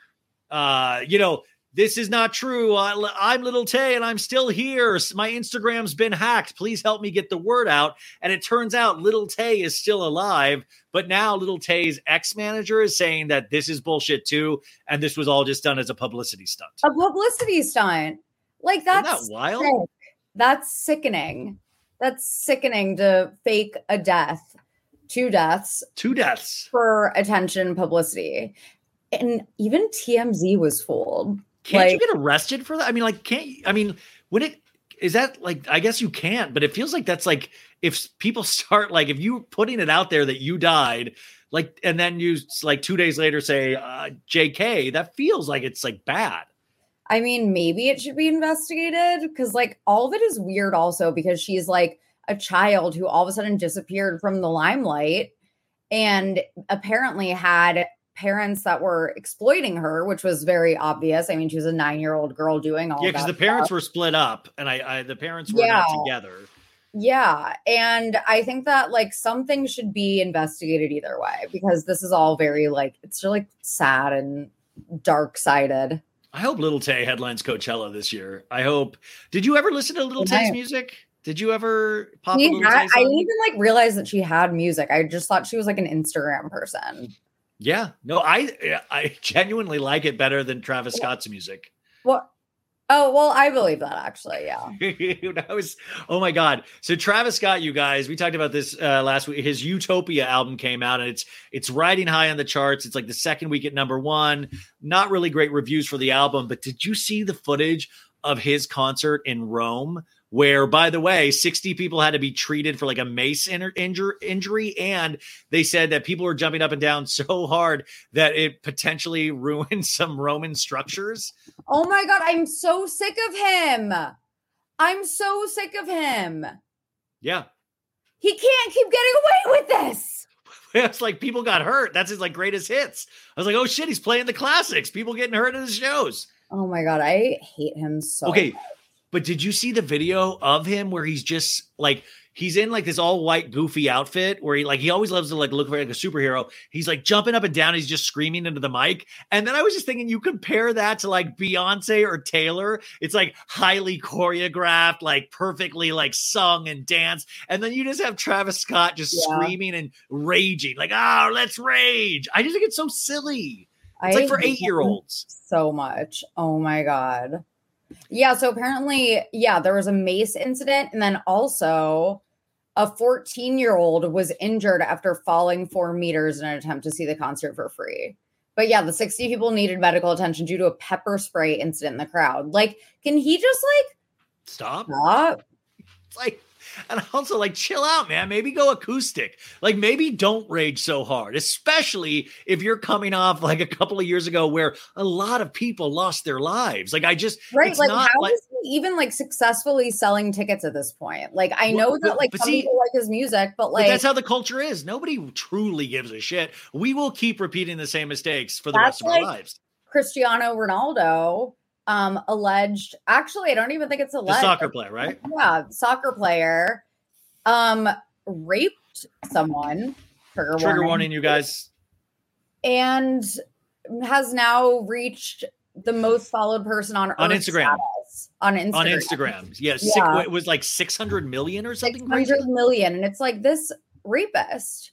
uh, you know, this is not true. I, am Lil Tay and I'm still here. My Instagram's been hacked. Please help me get the word out. And it turns out Lil Tay is still alive, but now Lil Tay's ex manager is saying that this is bullshit too. And this was all just done as a publicity stunt. A publicity stunt. Like Isn't that that's wild? sick. That's sickening. That's sickening to fake a death, two deaths Two deaths. for attention publicity. And even TMZ was fooled. Can't you get arrested for that? I mean, like, can't you? I mean, when it is that like, I guess you can't, but it feels like that's like if people *laughs* start like, if you putting it out there that you died, like, and then you like two days later say, uh, JK, that feels like it's like bad. I mean, maybe it should be investigated because, like, all of it is weird also because she's like a child who all of a sudden disappeared from the limelight and apparently had parents that were exploiting her, which was very obvious. I mean, she was a nine year old girl doing all yeah, because the parents stuff. were split up, and I, I the parents were not Yeah. together. Yeah. And I think that like something should be investigated either way because this is all very like, it's really sad and dark sided. I hope Lil Tay headlines Coachella this year. I hope. Did you ever listen to Little Good Tay's music? Did you ever pop had- I didn't even like realize that she had music. I just thought she was like an Instagram person. Yeah, no, I I genuinely like it better than Travis Scott's music. What? Oh, well, I believe that actually. Yeah. *laughs* that was oh my god. So Travis Scott, you guys, we talked about this uh, last week. His Utopia album came out, and it's it's riding high on the charts. It's like the second week at number one. Not really great reviews for the album, but did you see the footage of his concert in Rome? Where, by the way, 60 people had to be treated for like a mace in- injur- injury. And they said that people were jumping up and down *laughs* so hard that it potentially ruined *laughs* some Roman structures. Oh my God. I'm so sick of him. I'm so sick of him. Yeah. He can't keep getting away with this. *laughs* It's like people got hurt. That's his like greatest hits. I was like, oh shit, he's playing the classics. People getting hurt in his shows. Oh my God. I hate him so Okay, but did you see the video of him where he's just like he's in like this all white goofy outfit where he like he always loves to like look like a superhero. He's like jumping up and down. He's just screaming into the mic. And then I was just thinking, you compare that to like Beyonce or Taylor. It's like highly choreographed, like perfectly like sung and danced. And then you just have Travis Scott just Yeah. screaming and raging, like, oh, let's rage. I just think it's so silly. It's I like for eight year olds. so much. Oh my god. Yeah, so apparently, yeah, there was a mace incident, and then also a 14 year old was injured after falling four meters in an attempt to see the concert for free. But yeah, the 60 people needed medical attention due to a pepper spray incident in the crowd. Like, can he just like Stop. stop? It's like, and also like chill out, man. Maybe go acoustic. Like maybe don't rage so hard, especially if you're coming off like a couple of years ago where a lot of people lost their lives. Like I just Right? Like, how like- is he even like successfully selling tickets at this point? Like, I know but- that like but some see- people like his music, but but like that's how the culture is. Nobody truly gives a shit. We will keep repeating the same mistakes for the rest of like- our lives. Cristiano Ronaldo um alleged actually I don't even think it's The soccer player, right? Yeah, soccer player um raped someone. Trigger, Trigger warning, warning, you guys. And has now reached the most followed person on On Instagram. status. On Instagram. On Instagram. Yeah, six- Yeah. it was like 600 million or something. crazy. 600 million. And it's like this rapist.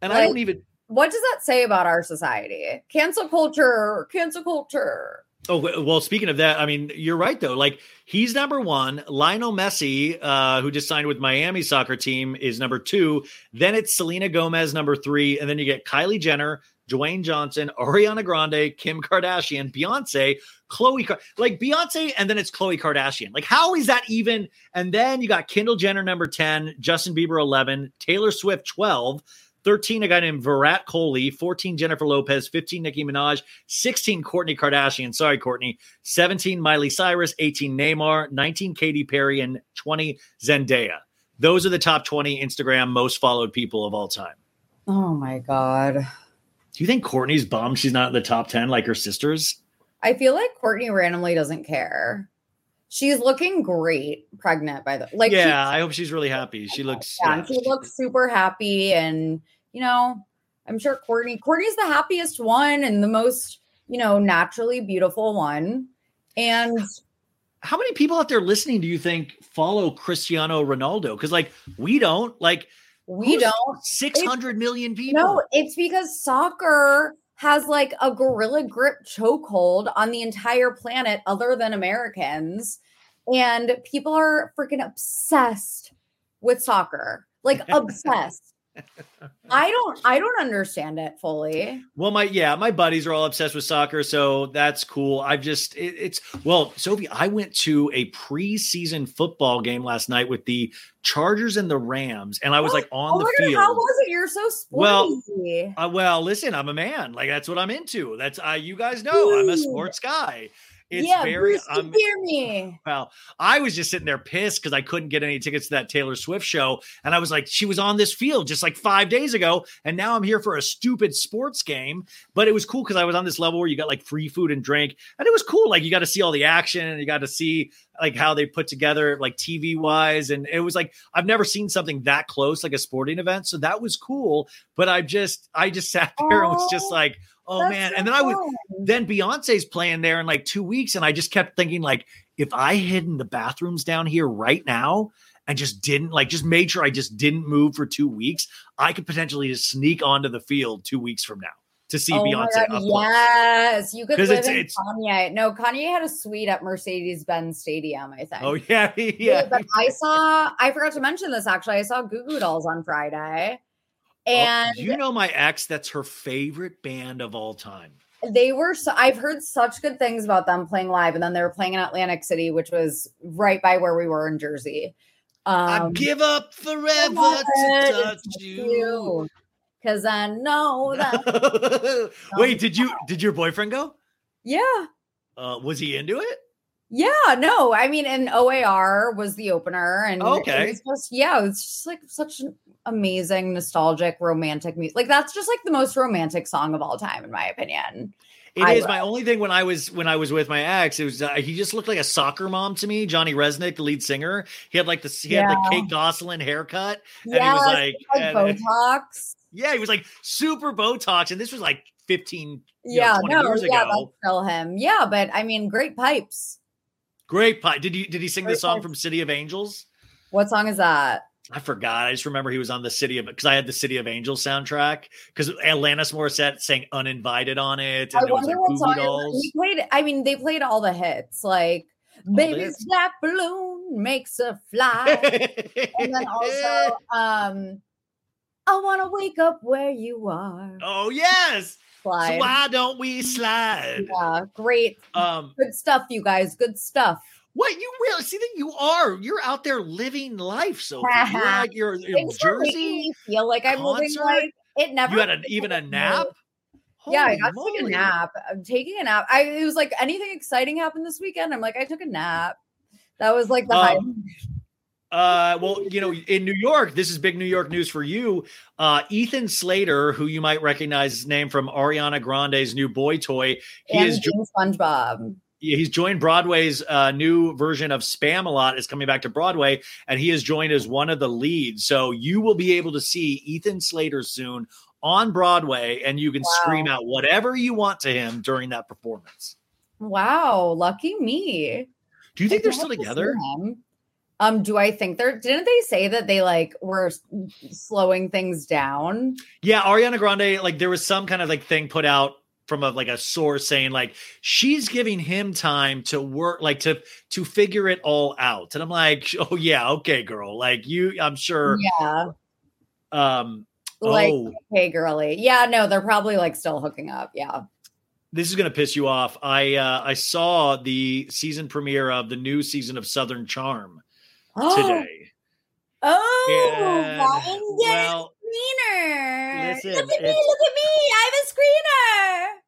And I don't even What does that say about our society? Cancel culture, cancel culture. Oh well, speaking of that, I mean, you're right though. Like he's number one. Lionel Messi, uh, who just signed with Miami soccer team, is number two. Then it's Selena Gomez, number three, and then you get Kylie Jenner, Dwayne Johnson, Ariana Grande, Kim Kardashian, Beyonce, Khloe. Kar- like Beyonce, and then it's Khloe Kardashian. Like how is that even? And then you got Kendall Jenner, number ten, Justin Bieber, eleven, Taylor Swift, twelve. 13, a guy named Virat Kohli, 14, Jennifer Lopez, 15, Nicki Minaj, 16, Kourtney Kardashian. Sorry, Kourtney. 17, Miley Cyrus, 18, Neymar, 19, Katy Perry, and 20, Zendaya. Those are the top 20 Instagram most followed people of all time. Oh my God. Do you think Kourtney's bummed she's not in the top 10 like her sisters? I feel like Kourtney randomly doesn't care. She's looking great pregnant by the like yeah, I hope she's really happy. She looks. yeah, yeah, and she looks super happy and you know, I'm sure Kourtney Kourtney's the happiest one and the most, you know, naturally beautiful one. And How many people out there listening do you think follow Cristiano Ronaldo? Because, like, we don't. Like, we don't 600 million people. No, it's because soccer has like a gorilla grip chokehold on the entire planet other than Americans. And people are freaking obsessed with soccer. Like *laughs* obsessed. I don't I don't understand it fully. Well, my yeah, my buddies are all obsessed with soccer, so that's cool. I've just it, it's well, Sophie. I went to a preseason football game last night with the Chargers and the Rams, and I was like on oh the field. God, how was it? You're so sporty. Well, Uh, well, listen, I'm a man. Like that's what I'm into. That's uh, you guys know I'm a sports guy. It's yeah, very. Bruce, I'm, hear me. well, I was just sitting there pissed because I couldn't get any tickets to that Taylor Swift show. And I was like, she was on this field just like five days ago. And now I'm here for a stupid sports game. But it was cool because I was on this level where you got like free food and drink. And it was cool. Like you got to see all the action and you got to see like how they put together like TV wise. And it was like, I've never seen something that close, like a sporting event. So that was cool. But I just, I just *laughs* sat there and was just Oh, like, oh That's man. so And then I was, fun. then Beyonce's playing there in like two weeks, and I just kept thinking, like, if I hid in the bathrooms down here right now and just didn't like just made sure I just didn't move for two weeks, I could potentially just sneak onto the field two weeks from now. To see Oh Beyonce yes, you could live it's- in it's- Kanye. No, Kanye had a suite at Mercedes Benz Stadium. I think. Oh yeah, *laughs* Yeah, yeah. but I saw. I forgot to mention this. Actually, I saw Goo Goo Dolls on Friday, Oh, and you know my ex, that's her favorite band of all time. they were. So, I've heard such good things about them playing live, and then they were playing in Atlantic City, which was right by where we were in Jersey. I Um, give up forever to touch you. Because I know *laughs* that. *laughs* Wait, did you did your boyfriend go? Yeah. Uh, was he into it? Yeah, no, I mean, and OAR was the opener, and Oh, Okay. it was just, yeah, it's just like such an amazing, nostalgic, romantic music. Like that's just like the most romantic song of all time, in my opinion. It I is will. my only thing when I was when I was with my ex. It was uh, he just looked like a soccer mom to me. Johnny Rzeznik, the lead singer. He had like the he had the Kate Gosselin haircut, and Yeah, he was like, like and- Botox. Yeah, he was like super Botox, and this was like fifteen, you know, Yeah, 20 no, years yeah, ago. still him. Yeah, but I mean, great pipes. Great pie. Did you did he sing the song pipes. from City of Angels? What song is that? I forgot. I just remember he was on the City of because I had the City of Angels soundtrack because Alanis Morissette sang "Uninvited" on it, I wonder like what song? Dolls. he played. I mean, they played all the hits, like the "Baby's. Black Balloon Makes a Fly," *laughs* and then also, um, "I Want to Wake Up Where You Are." oh yes. Slide. So why don't we slide? Yeah, great, Um, good stuff, you guys. Good stuff. what you really see that you are? You're out there living life, So *laughs* You're like you're in Jersey. feel like I'm living concert? life. It never. You had an, even a nap. Yeah, I Holy got to take a nap. I'm taking a nap. I it was like anything exciting happened this weekend. I'm like, I took a nap. That was like the high. Um, Uh, well, you know, in New York, this is big New York news for you. Uh, Ethan Slater, who you might recognize his name from Ariana Grande's new boy toy, he and is jo- SpongeBob. he's joined Broadway's uh, new version of Spamalot is coming back to Broadway, and he is joined as one of the leads. So you will be able to see Ethan Slater soon on Broadway, and you can Wow. scream out whatever you want to him during that performance. Wow, lucky me. Do you think I they're still together? Um, do I think they're didn't they say that they like were slowing things down? Yeah, Ariana Grande, like there was some kind of like thing put out from a like a source saying like she's giving him time to work like to to figure it all out. And I'm like, *laughs* oh yeah, okay, girl. Like you, I'm sure Yeah. um Like, oh hey girly. Yeah, no, they're probably like still hooking up. Yeah. this is gonna piss you off. I uh I saw the season premiere of the new season of Southern Charm today. *gasps* Oh, And, Ryan, well, screener. listen, look at me, look at me. I have a screener.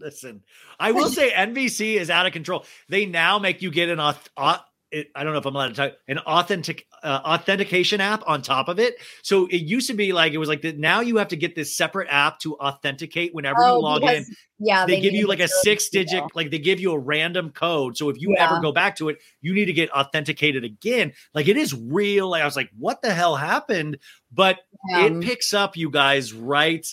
Listen, I will say NBC is out of control. They now make you get an auth. auth it, I don't know if I'm allowed to talk an authentic uh, authentication app on top of it. So it used to be like it was like that. Now you have to get this separate app to authenticate whenever Oh, you log because- in. Yeah, They, give you like a six you. digit, like they give you a random code. So if you Yeah. ever go back to it, you need to get authenticated again. Like it is real. I was like, what the hell happened? But Um, it picks up you guys right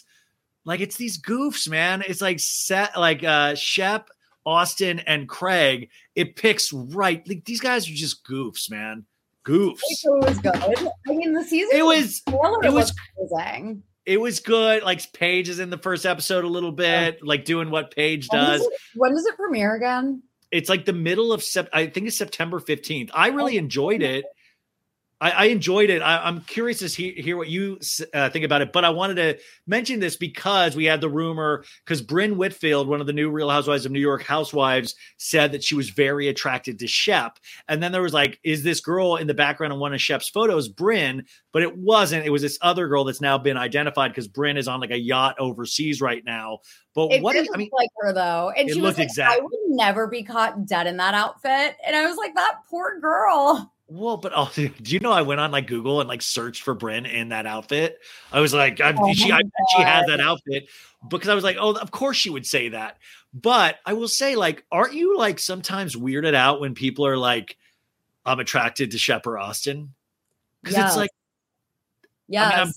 like it's these goofs man. It's like set like uh shep austen and craig. It picks right like these guys are just goofs man. Goofs. It was good. I mean, the season It was- it was- amazing. it was good. Like paige is in the first episode a little bit like doing what paige When does does, it, when does it premiere again? it's like the middle of Sep- i think it's september 15th i really enjoyed it I, I enjoyed it. I, I'm curious to hear, hear what you uh, think about it, but I wanted to mention this because we had the rumor because Brynn Whitfield, one of the new Real Housewives of New York housewives, said that she was very attracted to Shep, and then there was like, is this girl in the background of one of Shep's photos Brynn? But it wasn't. It was this other girl that's now been identified because Brynn is on like a yacht overseas right now. But It what did? I mean, like her though, and it she was looked like, exact- "I would never be caught dead in that outfit," and I was like, "That poor girl." Well, but *laughs* also, do you know I went on like Google and like searched for Brynn in that outfit? I was like, I, Oh she, I she has that outfit because I was like, oh, of course she would say that. But I will say, like, aren't you like sometimes weirded out when people are like, I'm attracted to Shepard Austen? Because Yes. it's like, yeah, I'm-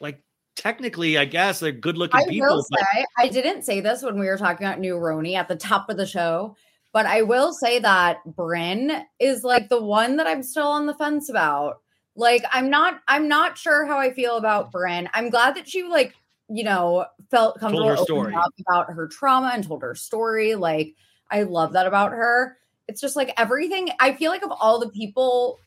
like, technically, I guess they're good looking people. will but I didn't say this when we were talking about New RHONY at the top of the show, but I will say that Brynn is like the one that I'm still on the fence about. Like I'm not I'm not sure how I feel about Brynn. I'm glad that she like, you know, felt comfortable her about her trauma and told her story. Like I love that about her. It's just like everything I feel like of all the people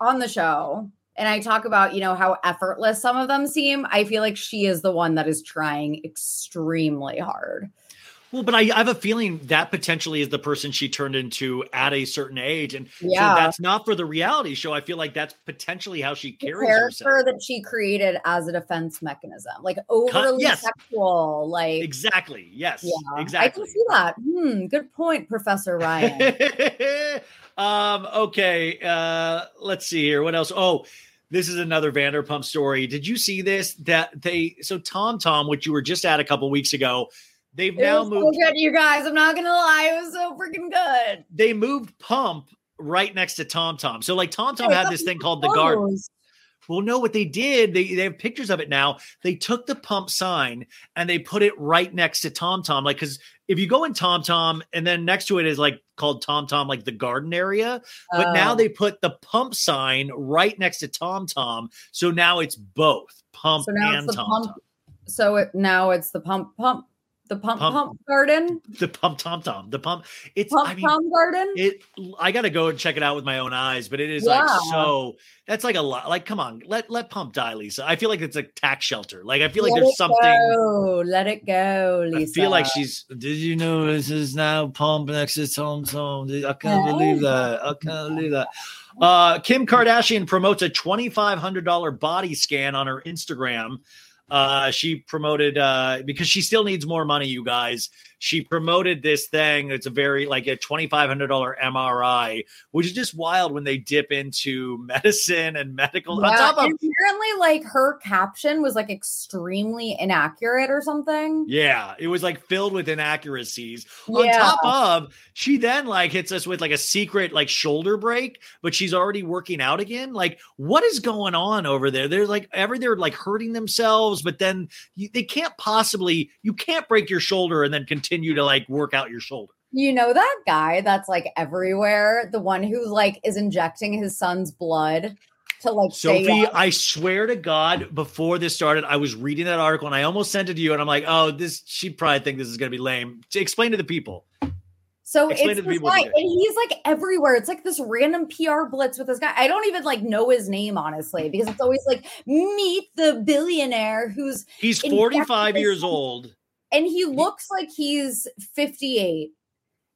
on the show and I talk about, you know, how effortless some of them seem. I feel like she is the one that is trying extremely hard. Well, but I, I have a feeling that potentially is the person she turned into at a certain age. And Yeah. so that's not for the reality show. I feel like that's potentially how she The carries herself. that she created as a defense mechanism, like overly yes. sexual, like Exactly. Yes. yeah, I can see that. Hmm, good point, Professor Ryan. *laughs* um, okay. Uh, let's see here. What else? Oh, this is another Vanderpump story. Did you see this? That they so Tom Tom, which you were just at a couple weeks ago, they've it now was so moved good, you guys. I'm not gonna lie, it was so freaking good. they moved Pump right next to Tom Tom. So like Tom Tom had this thing called the garden. Well, no, what they did, they, they have pictures of it now. They took the pump sign and they put it right next to Tom Tom. Like, because if you go in Tom Tom and then next to it is like called Tom Tom, like the garden area. But now Oh. they put the pump sign right next to Tom Tom. So now it's both pump so and it's the Tom pump. Tom. So it now it's the pump pump the pump Pump. pump, garden. The pump Tom Tom. The pump. It's, Pump I mean, pump garden. it i gotta go and check it out with my own eyes but it is Yeah. like so that's like a lot like come on let let pump die lisa i feel like it's a tax shelter like i feel like there's something Go. Let it go, Lisa. I feel like she's. Did you know this is now pump next to Tom Tom? I can't believe that. I can't believe that. Uh, Kim Kardashian promotes a twenty five hundred dollar body scan on her Instagram. Uh, she promoted uh, because she still needs more money, you guys. She promoted this thing. It's a very like a twenty five hundred dollar MRI, which is just wild when they dip into *laughs* medicine and medical. on Yeah, top of apparently, like her caption was like extremely inaccurate or something. Yeah, it was like filled with inaccuracies. On top of, she then like hits us with like a secret like shoulder break, but she's already working out again. Like, what is going on over there? They're like every they're like hurting themselves, but then you, they can't possibly you can't break your shoulder and then continue to like work out your shoulder. You know that guy that's like everywhere, the one who like is injecting his son's blood to like Sophie. I swear to God, before this started, I was reading that article and I almost sent it to you, and I'm like, oh, this she probably think this is gonna be lame. To explain to the people. So Explain it's this guy, and he's like everywhere. It's like this random PR blitz with this guy. I don't even like know his name honestly, because it's always like meet the billionaire who's He's 45 years old. And he looks like he's 58.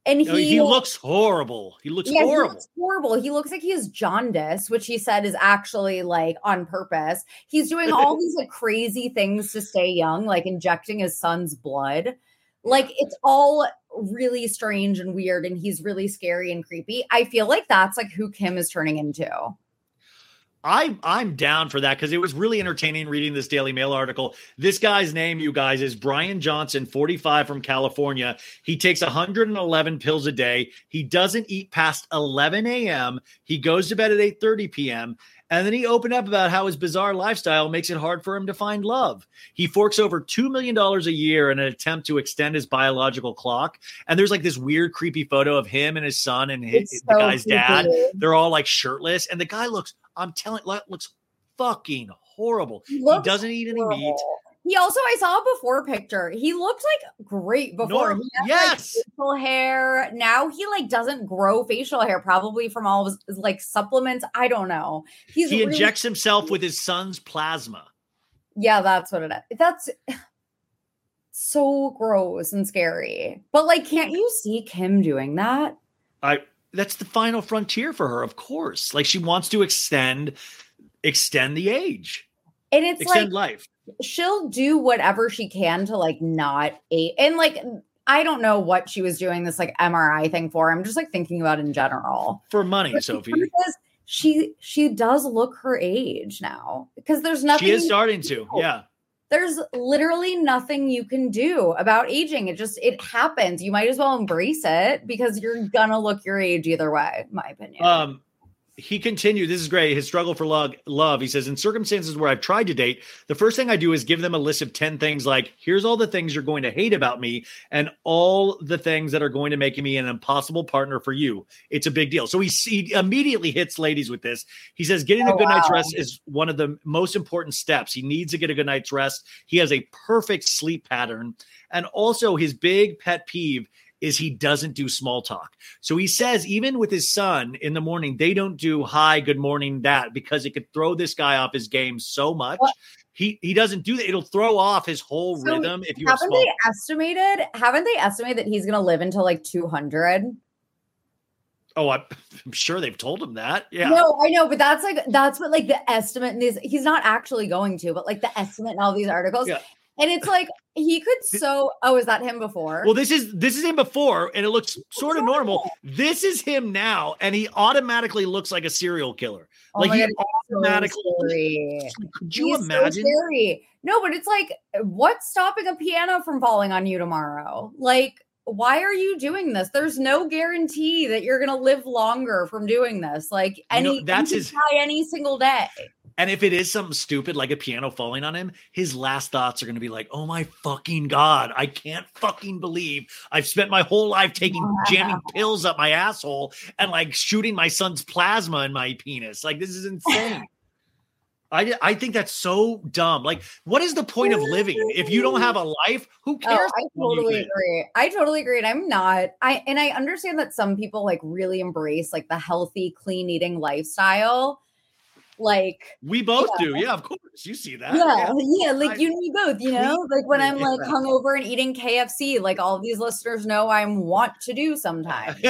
And he, he looks horrible. He looks yeah, he horrible. looks horrible. He looks like he has jaundice, which he said is actually like on purpose. He's doing all *laughs* these like crazy things to stay young, like injecting his son's blood. Like it's all really strange and weird, and he's really scary and creepy. I feel like that's like who Kim is turning into. I I'm down for that because it was really entertaining reading this Daily Mail article. This guy's name, you guys, is Brian Johnson, 45 from California. He takes 111 pills a day. He doesn't eat past 11 a.m. He goes to bed at 8:30 p.m. And then he opened up about how his bizarre lifestyle makes it hard for him to find love. He forks over $2 million a year in an attempt to extend his biological clock. And there's like this weird, creepy photo of him and his son and his, It's the so guy's dad they're all like shirtless, and the guy looks. I'm telling, looks fucking horrible. He He, doesn't eat any meat. He also, I saw a before picture. He looked like great before. Norm- he had, yes. like, facial hair. Now he like doesn't grow facial hair, probably from all of his, his, like supplements. I don't know. He's he really- injects himself with his *laughs* son's plasma. Yeah, that's what it is. That's *sighs* so gross and scary. But like, can't you see Kim doing that? I. That's the final frontier for her, of course. Like she wants to extend, extend the age, And it's extend like life. She'll do whatever she can to like not age. And like, I don't know what she was doing this like MRI thing for. I'm just like thinking about in general. for money, But Sophie. she she does look her age now because there's nothing. She is starting to. Yeah. There's literally nothing you can do about aging. It just it happens. You might as well embrace it because you're gonna look your age either way. My opinion. Um, he continued. This is great. His struggle for love. Love. He says, in circumstances where I've tried to date, the first thing I do is give them a list of ten things. Like, here's all the things you're going to hate about me, and all the things that are going to make me an impossible partner for you. It's a big deal. So he, he immediately hits ladies with this. He says, getting a Oh, good night's rest is one of the most important steps. He needs to get a good night's rest. He has a perfect sleep pattern, and also his big pet peeve is he doesn't do small talk. So he says, even with his son in the morning, they don't do hi, good morning, that because it could throw this guy off his game so much. What? He he doesn't do that. It'll throw off his whole So rhythm if you have haven't they estimated? Haven't they estimated that he's gonna live until like 200? Oh, I'm sure they've told him that. Yeah. No, I know, but that's like that's what like the estimate in these. He's not actually going to, but like the estimate in all these articles, Yeah. And it's like he could so. Oh, is that him before? Well, this is this is him before, and it looks sort of normal. This is him now, and he automatically looks like a serial killer. Oh like he God, so automatically. scary. Could you He's so imagine? scary. No, but it's like, what's stopping a piano from falling on you tomorrow? Like, why are you doing this? There's no guarantee that you're gonna live longer from doing this. Like, know, any that's you his- could die any single day. And if it is something stupid like a piano falling on him, his last thoughts are going to be like, "Oh my fucking god, I can't fucking believe I've spent my whole life taking *laughs* jamming pills up my asshole and like shooting my son's plasma in my penis. Like this is insane." *laughs* I, I think that's so dumb. Like, what is the point of living if you don't have a *laughs* life? Who Oh, cares? I long you totally agree. I totally agree. And I'm not. I and I understand that some people like really embrace like the healthy, clean eating lifestyle. Like, We both do. Yeah, of course. You see that. yeah, yeah, like I- you and me both, you know? Like when I'm like Yeah. hungover and eating KFC, like all these listeners know I'm want to do sometimes.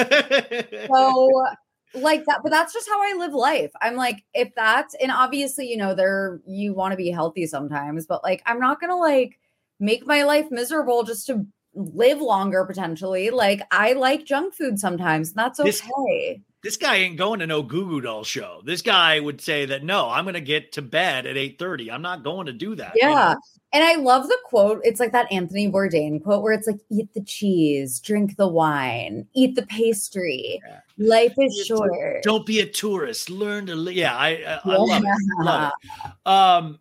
so *laughs* like that but that's just how i live life i'm like if that's and obviously you know there you want to be healthy sometimes but like i'm not gonna like make my life miserable just to live longer potentially like i like junk food sometimes and that's okay this guy ain't going to no Goo Goo Doll show. This guy would say that no, I'm going to get to bed at 8:30. I'm not going to do that. you yeah know? and i love the quote it's like that anthony bourdain quote where it's like eat the cheese drink the wine eat the pastry Yeah. life is short Don't be a tourist. Learn to. Li- yeah, I I, I love it. Love it. Um,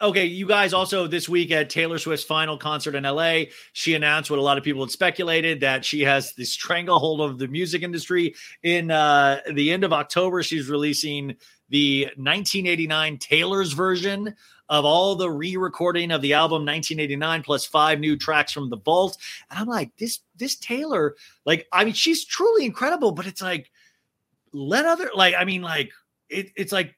okay, you guys also this week at Taylor Swift's final concert in LA, she announced what a lot of people had speculated that she has the stranglehold of the music industry. In uh, the end of October, she's releasing the 1989 Taylor's version of all the re-recording of the album 1989 plus five new tracks from the vault and i'm like this this taylor like i mean she's truly incredible but it's like let other like i mean like it, it's like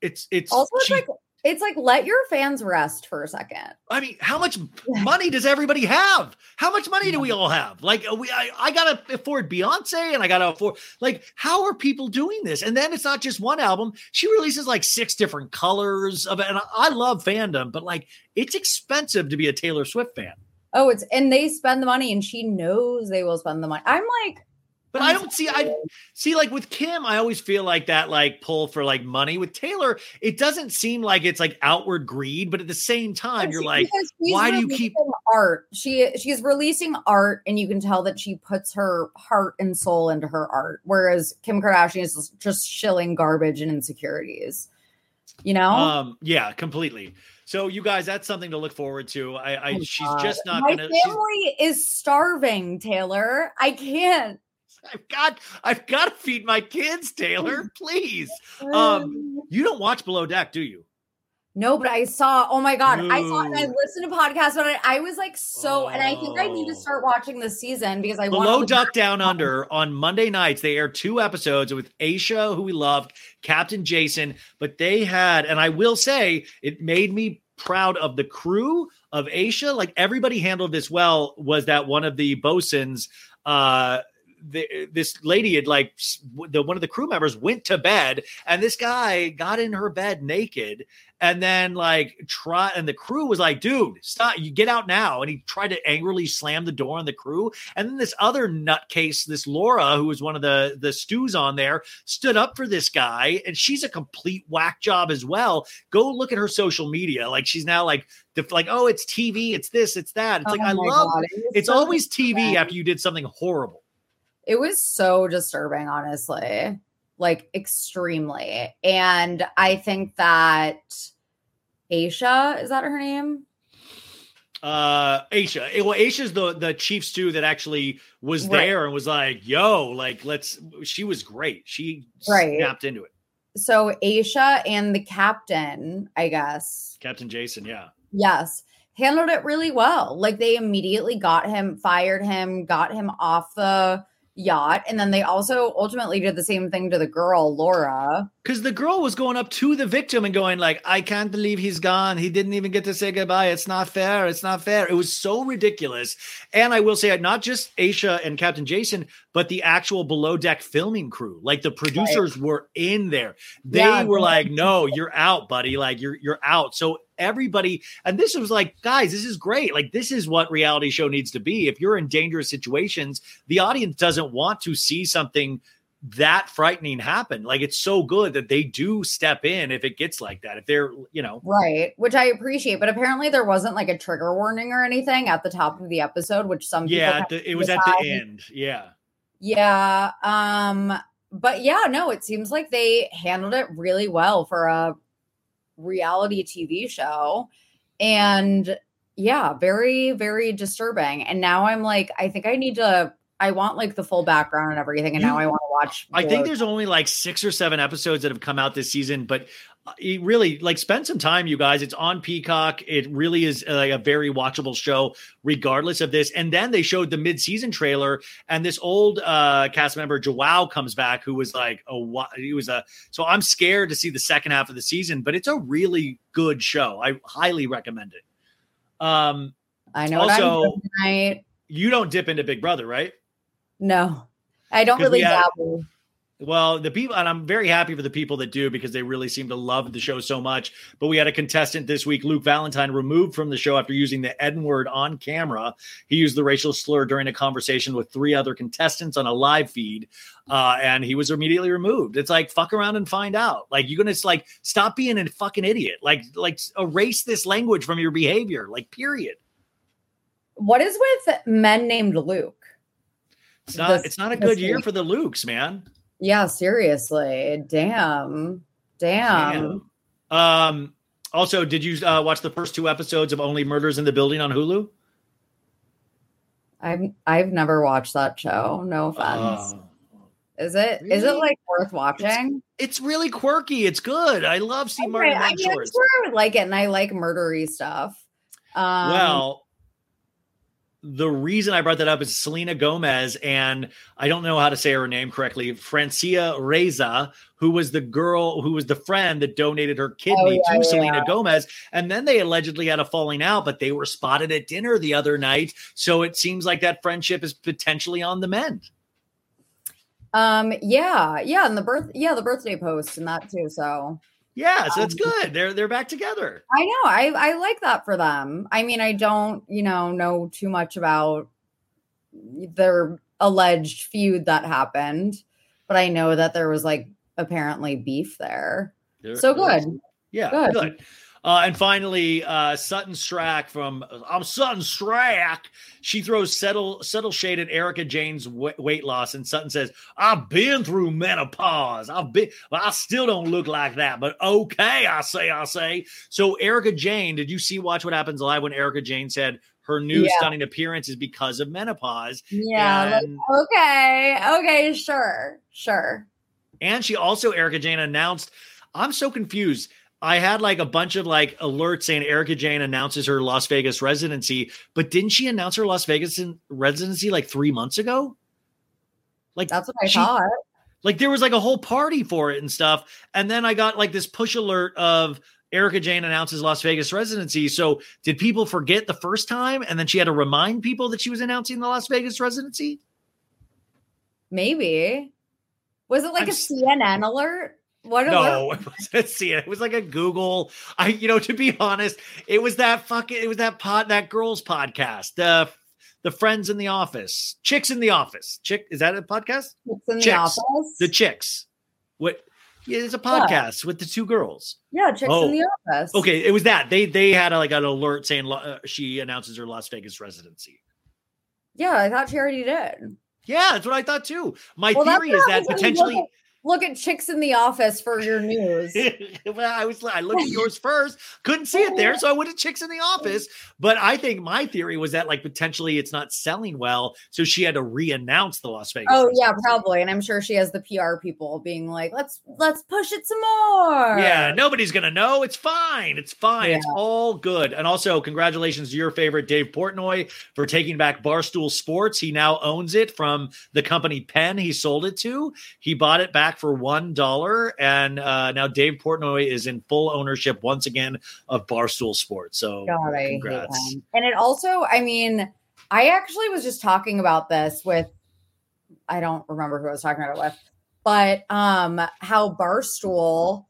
it's it's Also, it's she- like it's like let your fans rest for a second. I mean, how much money does everybody have? How much money do we all have? Like, we, I, I gotta afford Beyonce, and I gotta afford. Like, how are people doing this? And then it's not just one album; she releases like six different colors of it. And I, I love fandom, but like, it's expensive to be a Taylor Swift fan. Oh, it's and they spend the money, and she knows they will spend the money. I'm like, But I don't see. I see like with Kim, I always feel like that like pull for like money. With Taylor, it doesn't seem like it's like outward greed, but at the same time, you're She- like, why do you keep? art? She she's releasing art, and you can tell that she puts her heart and soul into her art. Whereas Kim Kardashian is just shilling garbage and insecurities. You know, Um, yeah, completely. So you guys, that's something to look forward to. I, I Oh, she's just not My gonna. family is starving, Taylor. I can't. I've got, I've got to feed my kids, Taylor. *laughs* Please. Mm. Um, you don't watch Below Deck, do you? No, but I saw. Oh my god, I saw and I listened to podcasts about it. I was like so, and I think I need to Oh. start watching this season because I Below want. Deck Down *laughs* Under on Monday nights. They air two episodes with Aesha, who we loved, Captain Jason. But they had, and I will say, it made me proud of the crew of Aesha. Like everybody handled this well. Was that one of the bosuns? Uh, the, this lady had like the one of the crew members went to bed and this guy got in her bed naked and then like try and the crew was like dude stop you get out now and he tried to angrily slam the door on the crew and then this other nutcase this laura who was one of the the stews on there stood up for this guy and she's a complete whack job as well. Go look at her social media like she's now like like oh it's tv it's this it's that. It's oh like Oh i love God, it was it's so always tv after you did something horrible It was so disturbing, honestly, like extremely. And I think that Aesha is that her name? uh Aesha. Well, Aesha's the the chief stew that actually was Right. there and was like, "Yo, like let's." She was great. She Right. snapped into it. So Aesha and the captain, I guess. Captain Jason, yeah. Yes. Handled it really well. Like they immediately got him, fired him, got him off the yacht. And then they also ultimately did the same thing to the girl, Laura. Because the girl was going up to the victim and going like, "I can't believe he's gone. He didn't even get to say goodbye. It's not fair. It's not fair." It was so ridiculous. And I will say, not just Aesha and Captain Jason, but the actual below deck filming crew, like the producers were in there. They Yeah, were like, "No, you're out, buddy. Like you're you're out." So everybody, and this was like, guys, this is great. Like this is what reality show needs to be. If you're in dangerous situations, the audience doesn't want to see something that frightening happen. Like it's so good that they do step in if it gets like that. If they're, you know, Right. Which I appreciate. But apparently there wasn't like a trigger warning or anything at the top of the episode, which some people yeah, the- it was at the end. Yeah. Yeah. Um, but yeah, no, it seems like they handled it really well for a reality TV show. And yeah, very, very disturbing. And now I'm like, I think I need to I want like the full background and everything. And now I want to watch I think there's only like six or seven episodes that have come out this season, but uh, it really like spend some time, you guys. It's on Peacock. It really is uh, like a very watchable show, regardless of this. And then they showed the mid-season trailer, and this old uh, cast member Joao comes back, who was like a he was a. So I'm scared to see the second half of the season, but it's a really good show. I highly recommend it. Um, I know also- you don't dip into Big Brother, right? No. I don't we really have- dabble. Well, the people, and I'm very happy for the people that do because they really seem to love the show so much. But we had a contestant this week, Luke Valentine, removed from the show after using the N word on camera. He used the racial slur during a conversation with three other contestants on a live feed, uh, and he was immediately removed. It's like fuck around and find out. Like you're gonna like stop being a fucking idiot. Like like erase this language from your behavior. Like period. What is with men named Luke? It's not. This- it's not a good year week. for the Lukes, man. Yeah, seriously. Damn. Damn. Damn. Um. Also, did you uh, watch the first two episodes of Only Murders in the Building on Hulu? I've I've never watched that show. No offense. Oh. Is it? Is it Really? like worth watching? It's really quirky. It's good. I love Martin Okay, in I mean, I would like it, and I like murdery stuff. Um, well, the reason I brought that up is Selena Gomez, and I don't know how to say her name correctly. Francia Raisa, who was the girl, who was the friend that donated her kidney Oh, yeah, to yeah, Selena. Gomez, and then they allegedly had a falling out, but they were spotted at dinner the other night. So it seems like that friendship is potentially on the mend. um, yeah, yeah, and the birth, yeah, the birthday post and that too. So Yeah, so it's Um, good. They're they're back together. I know, I I like that for them. I mean, I don't, you know, know too much about their alleged feud that happened, but I know that there was like apparently beef there. They're- So good. Yeah, Good. good. Uh, and finally, uh, Sutton Stracke from I'm Sutton Stracke. She throws settle settle shade at Erika Jayne's w- weight loss, and Sutton says, "I've been through menopause. I've been, well, I still don't look like that, but okay, I say, I say." So Erika Jayne, did you see Watch What Happens Live when Erika Jayne said her new Yeah. stunning appearance is because of menopause? Yeah, like, And- okay, okay, sure, sure. And she also, Erika Jayne, announced, I'm so confused. I had like a bunch of like alerts saying Erika Jayne announces her Las Vegas residency, but didn't she announce her Las Vegas in- residency like three months ago? Like That's what I she- thought. Like there was like a whole party for it and stuff. And then I got like this push alert of Erika Jayne announces Las Vegas residency. So did people forget the first time? And then she had to remind people that she was announcing the Las Vegas residency? Maybe. Was it like I'm a CNN alert? What? No, *laughs* it wasn't see it. was like a Google. I, you know, to be honest, it was that fucking. It was that pod, that girls podcast. The the friends in the office, chicks in the office. Chick is that a podcast? It's in the Chicks. office. The chicks. What? Yeah, it's a podcast with the two girls. yeah, chicks Oh, in the office. Okay, it was that they they had a, like an alert saying uh, she announces her Las Vegas residency. Yeah, I thought she already did. Yeah, that's what I thought too. My Well, theory is that happens when potentially. Look at, chicks in the office for your news. *laughs* well, I was I looked at yours *laughs* first, couldn't see it there, so I went to Chicks in the *laughs* Office. But I think my theory was that like potentially it's not selling well, so she had to re-announce the Las Vegas. Oh yeah, probably. And I'm sure she has the PR people being like, "Let's let's push it some more." Yeah, nobody's gonna know. It's fine. It's fine. It's all good. And also, congratulations to your favorite Dave Portnoy for taking back Barstool Sports. He now owns it from the company Penn. He sold it to. He bought it back for one dollar, and uh, now Dave Portnoy is in full ownership once again of Barstool Sports. So, God, congrats. And it also, I mean, I actually was just talking about this with I don't remember who I was talking about it with, but um how Barstool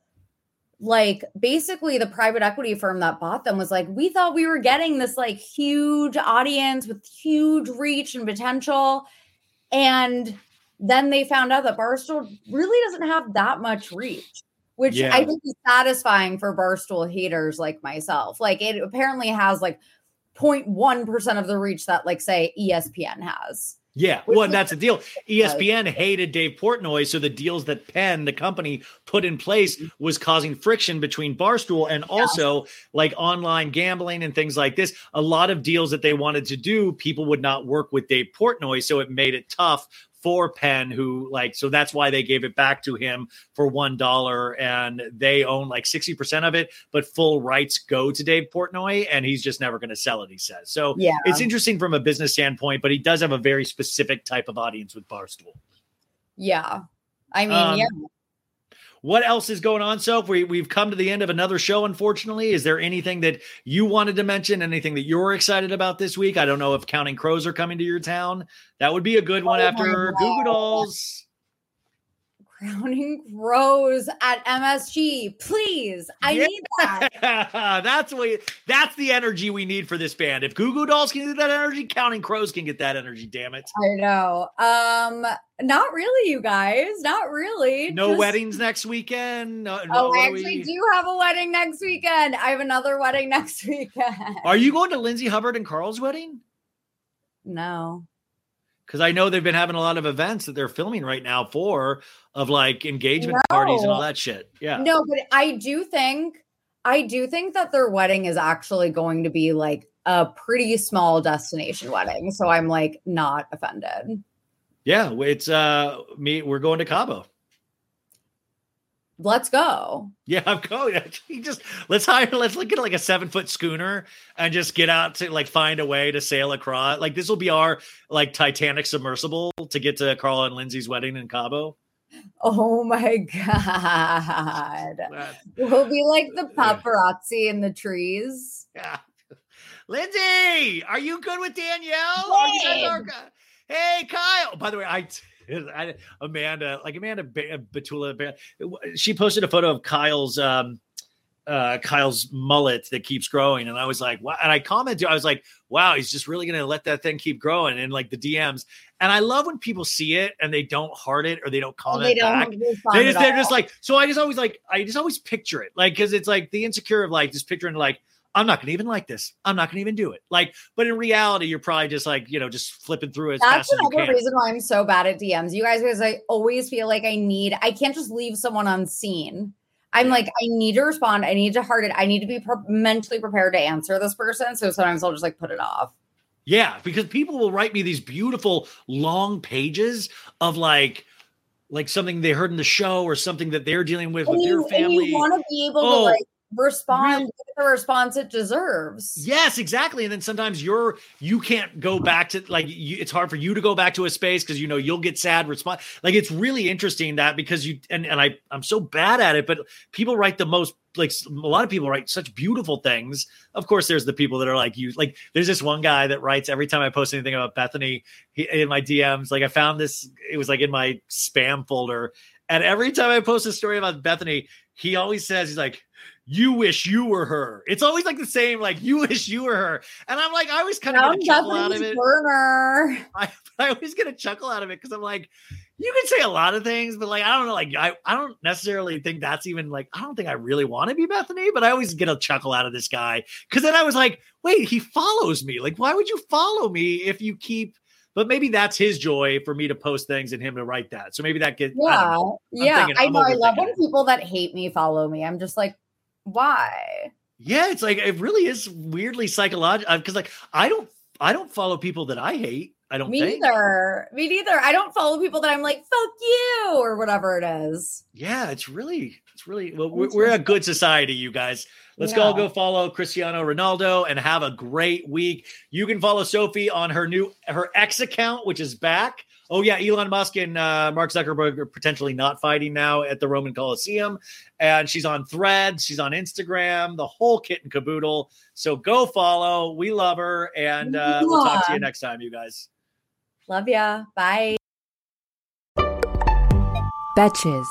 like basically the private equity firm that bought them was like we thought we were getting this like huge audience with huge reach and potential and then they found out that Barstool really doesn't have that much reach which Yeah. I think is satisfying for Barstool haters like myself. Like it apparently has like 0.1% of the reach that like say ESPN has. Yeah, well, and that's the deal. ESPN hated Dave Portnoy, so the deals that Penn, the company, put in place mm-hmm. was causing friction between Barstool and also like online gambling and things like this. A lot of deals that they wanted to do, people would not work with Dave Portnoy, so it made it tough for Penn, who like so that's why they gave it back to him for one dollar, and they own like sixty percent of it, but full rights go to Dave Portnoy, and he's just never going to sell it. He says so. Yeah. It's interesting from a business standpoint, but he does have a very specific type of audience with Barstool. Yeah. I mean, Um, yeah. What else is going on, Soph? We, we've come to the end of another show, unfortunately. Is there anything that you wanted to mention? Anything that you're excited about this week? I don't know if Counting Crows are coming to your town. That would be a good one Oh after. Goo Goo Dolls. Crowning *laughs* Rose at MSG. Please. I Yeah. need that. *laughs* that's what that's the energy we need for this band. If Goo Goo Dolls can get that energy, Counting Crows can get that energy. Damn it! I know. Um, not really, you guys. Not really. No Just- weddings next weekend. No, Oh, I actually we- do have a wedding next weekend. I have another wedding *laughs* next weekend. Are you going to Lindsay Hubbard and Carl's wedding? no. Because I know they've been having a lot of events that they're filming right now for of like engagement parties and all that shit. Yeah. No, but I do think I do think that their wedding is actually going to be like a pretty small destination wedding. So I'm like not offended. Yeah, it's uh me. We're going to Cabo. Let's go. Yeah, I'm going. *laughs* He just let's hire. Let's look at like a seven foot schooner and just get out to like find a way to sail across. Like this will be our like Titanic submersible to get to Carla and Lindsay's wedding in Cabo. Oh my god. We'll be like the *laughs* paparazzi in the trees. Yeah. Lindsay, are you good with Danielle? Are you guys are- hey, Kyle. By the way, I, *laughs* I Amanda, like Amanda Ba- Batula, Ba- she posted a photo of Kyle's um uh Kyle's mullet that keeps growing. And I was like, wow. And I commented, I was like, wow, he's just really gonna let that thing keep growing And like the DMs. And I love when people see it and they don't heart it or they don't comment they don't back They just, they're just like so i just always like i just always picture it like because it's like the insecure of like just picturing like i'm not gonna even like this i'm not gonna even do it like but in reality you're probably just like you know just flipping through as That's fast as you another reason why I'm so bad at DMs. You guys, because I always feel like I need, I can't just leave someone unseen. I'm like, I need to respond. I need to heart it. I need to be pre- mentally prepared to answer this person. So sometimes I'll just like put it off. yeah because people will write me these beautiful long pages of like like something they heard in the show or something that they're dealing with And with you, their family you want to be able Oh, to like respond really- with the response it deserves. Yes, exactly. And then sometimes you're you can't go back to like you, it's hard for you to go back to a space because you know you'll get sad response. Like it's really interesting that because you and and I I'm so bad at it, but people write the most like a lot of people write such beautiful things. Of course, there's the people that are like you. Like there's this one guy that writes every time I post anything about Bethenny he, in my DMs. Like I found this, it was like in my spam folder, and every time I post a story about Bethenny, he always says he's like you wish you were her. It's always like the same, like you wish you were her. And I'm like, I always kind of Now get a chuckle out of it. burner. *laughs* I, I always get a chuckle out of it because I'm like, you can say a lot of things, but like I don't know, like I, I don't necessarily think that's even like I don't think I really want to be Bethenny, but I always get a chuckle out of this guy. Cause then I was like, wait, he follows me. Like, why would you follow me if you keep but maybe that's his joy for me to post things and him to write that. So maybe that gets I Yeah. I'm Yeah. I know. I love when people that hate me follow me. I'm just like, why? Yeah, it's like it really is weirdly psychological because uh, like I don't I don't follow people that I hate. I don't Me think. neither. Me neither. I don't follow people that I'm like, fuck you, or whatever it is. Yeah, it's really it's really well we're, we're a good society, you guys. Let's go Yeah. go follow Cristiano Ronaldo and have a great week. You can follow Sophie on her new her X account, which is back. Oh yeah, Elon Musk and uh, Mark Zuckerberg are potentially not fighting now at the Roman Coliseum, and she's on Threads, she's on Instagram, the whole kit and caboodle. So go follow. We love her, and uh, we'll talk to you next time, you guys. Love ya. Bye. Betches.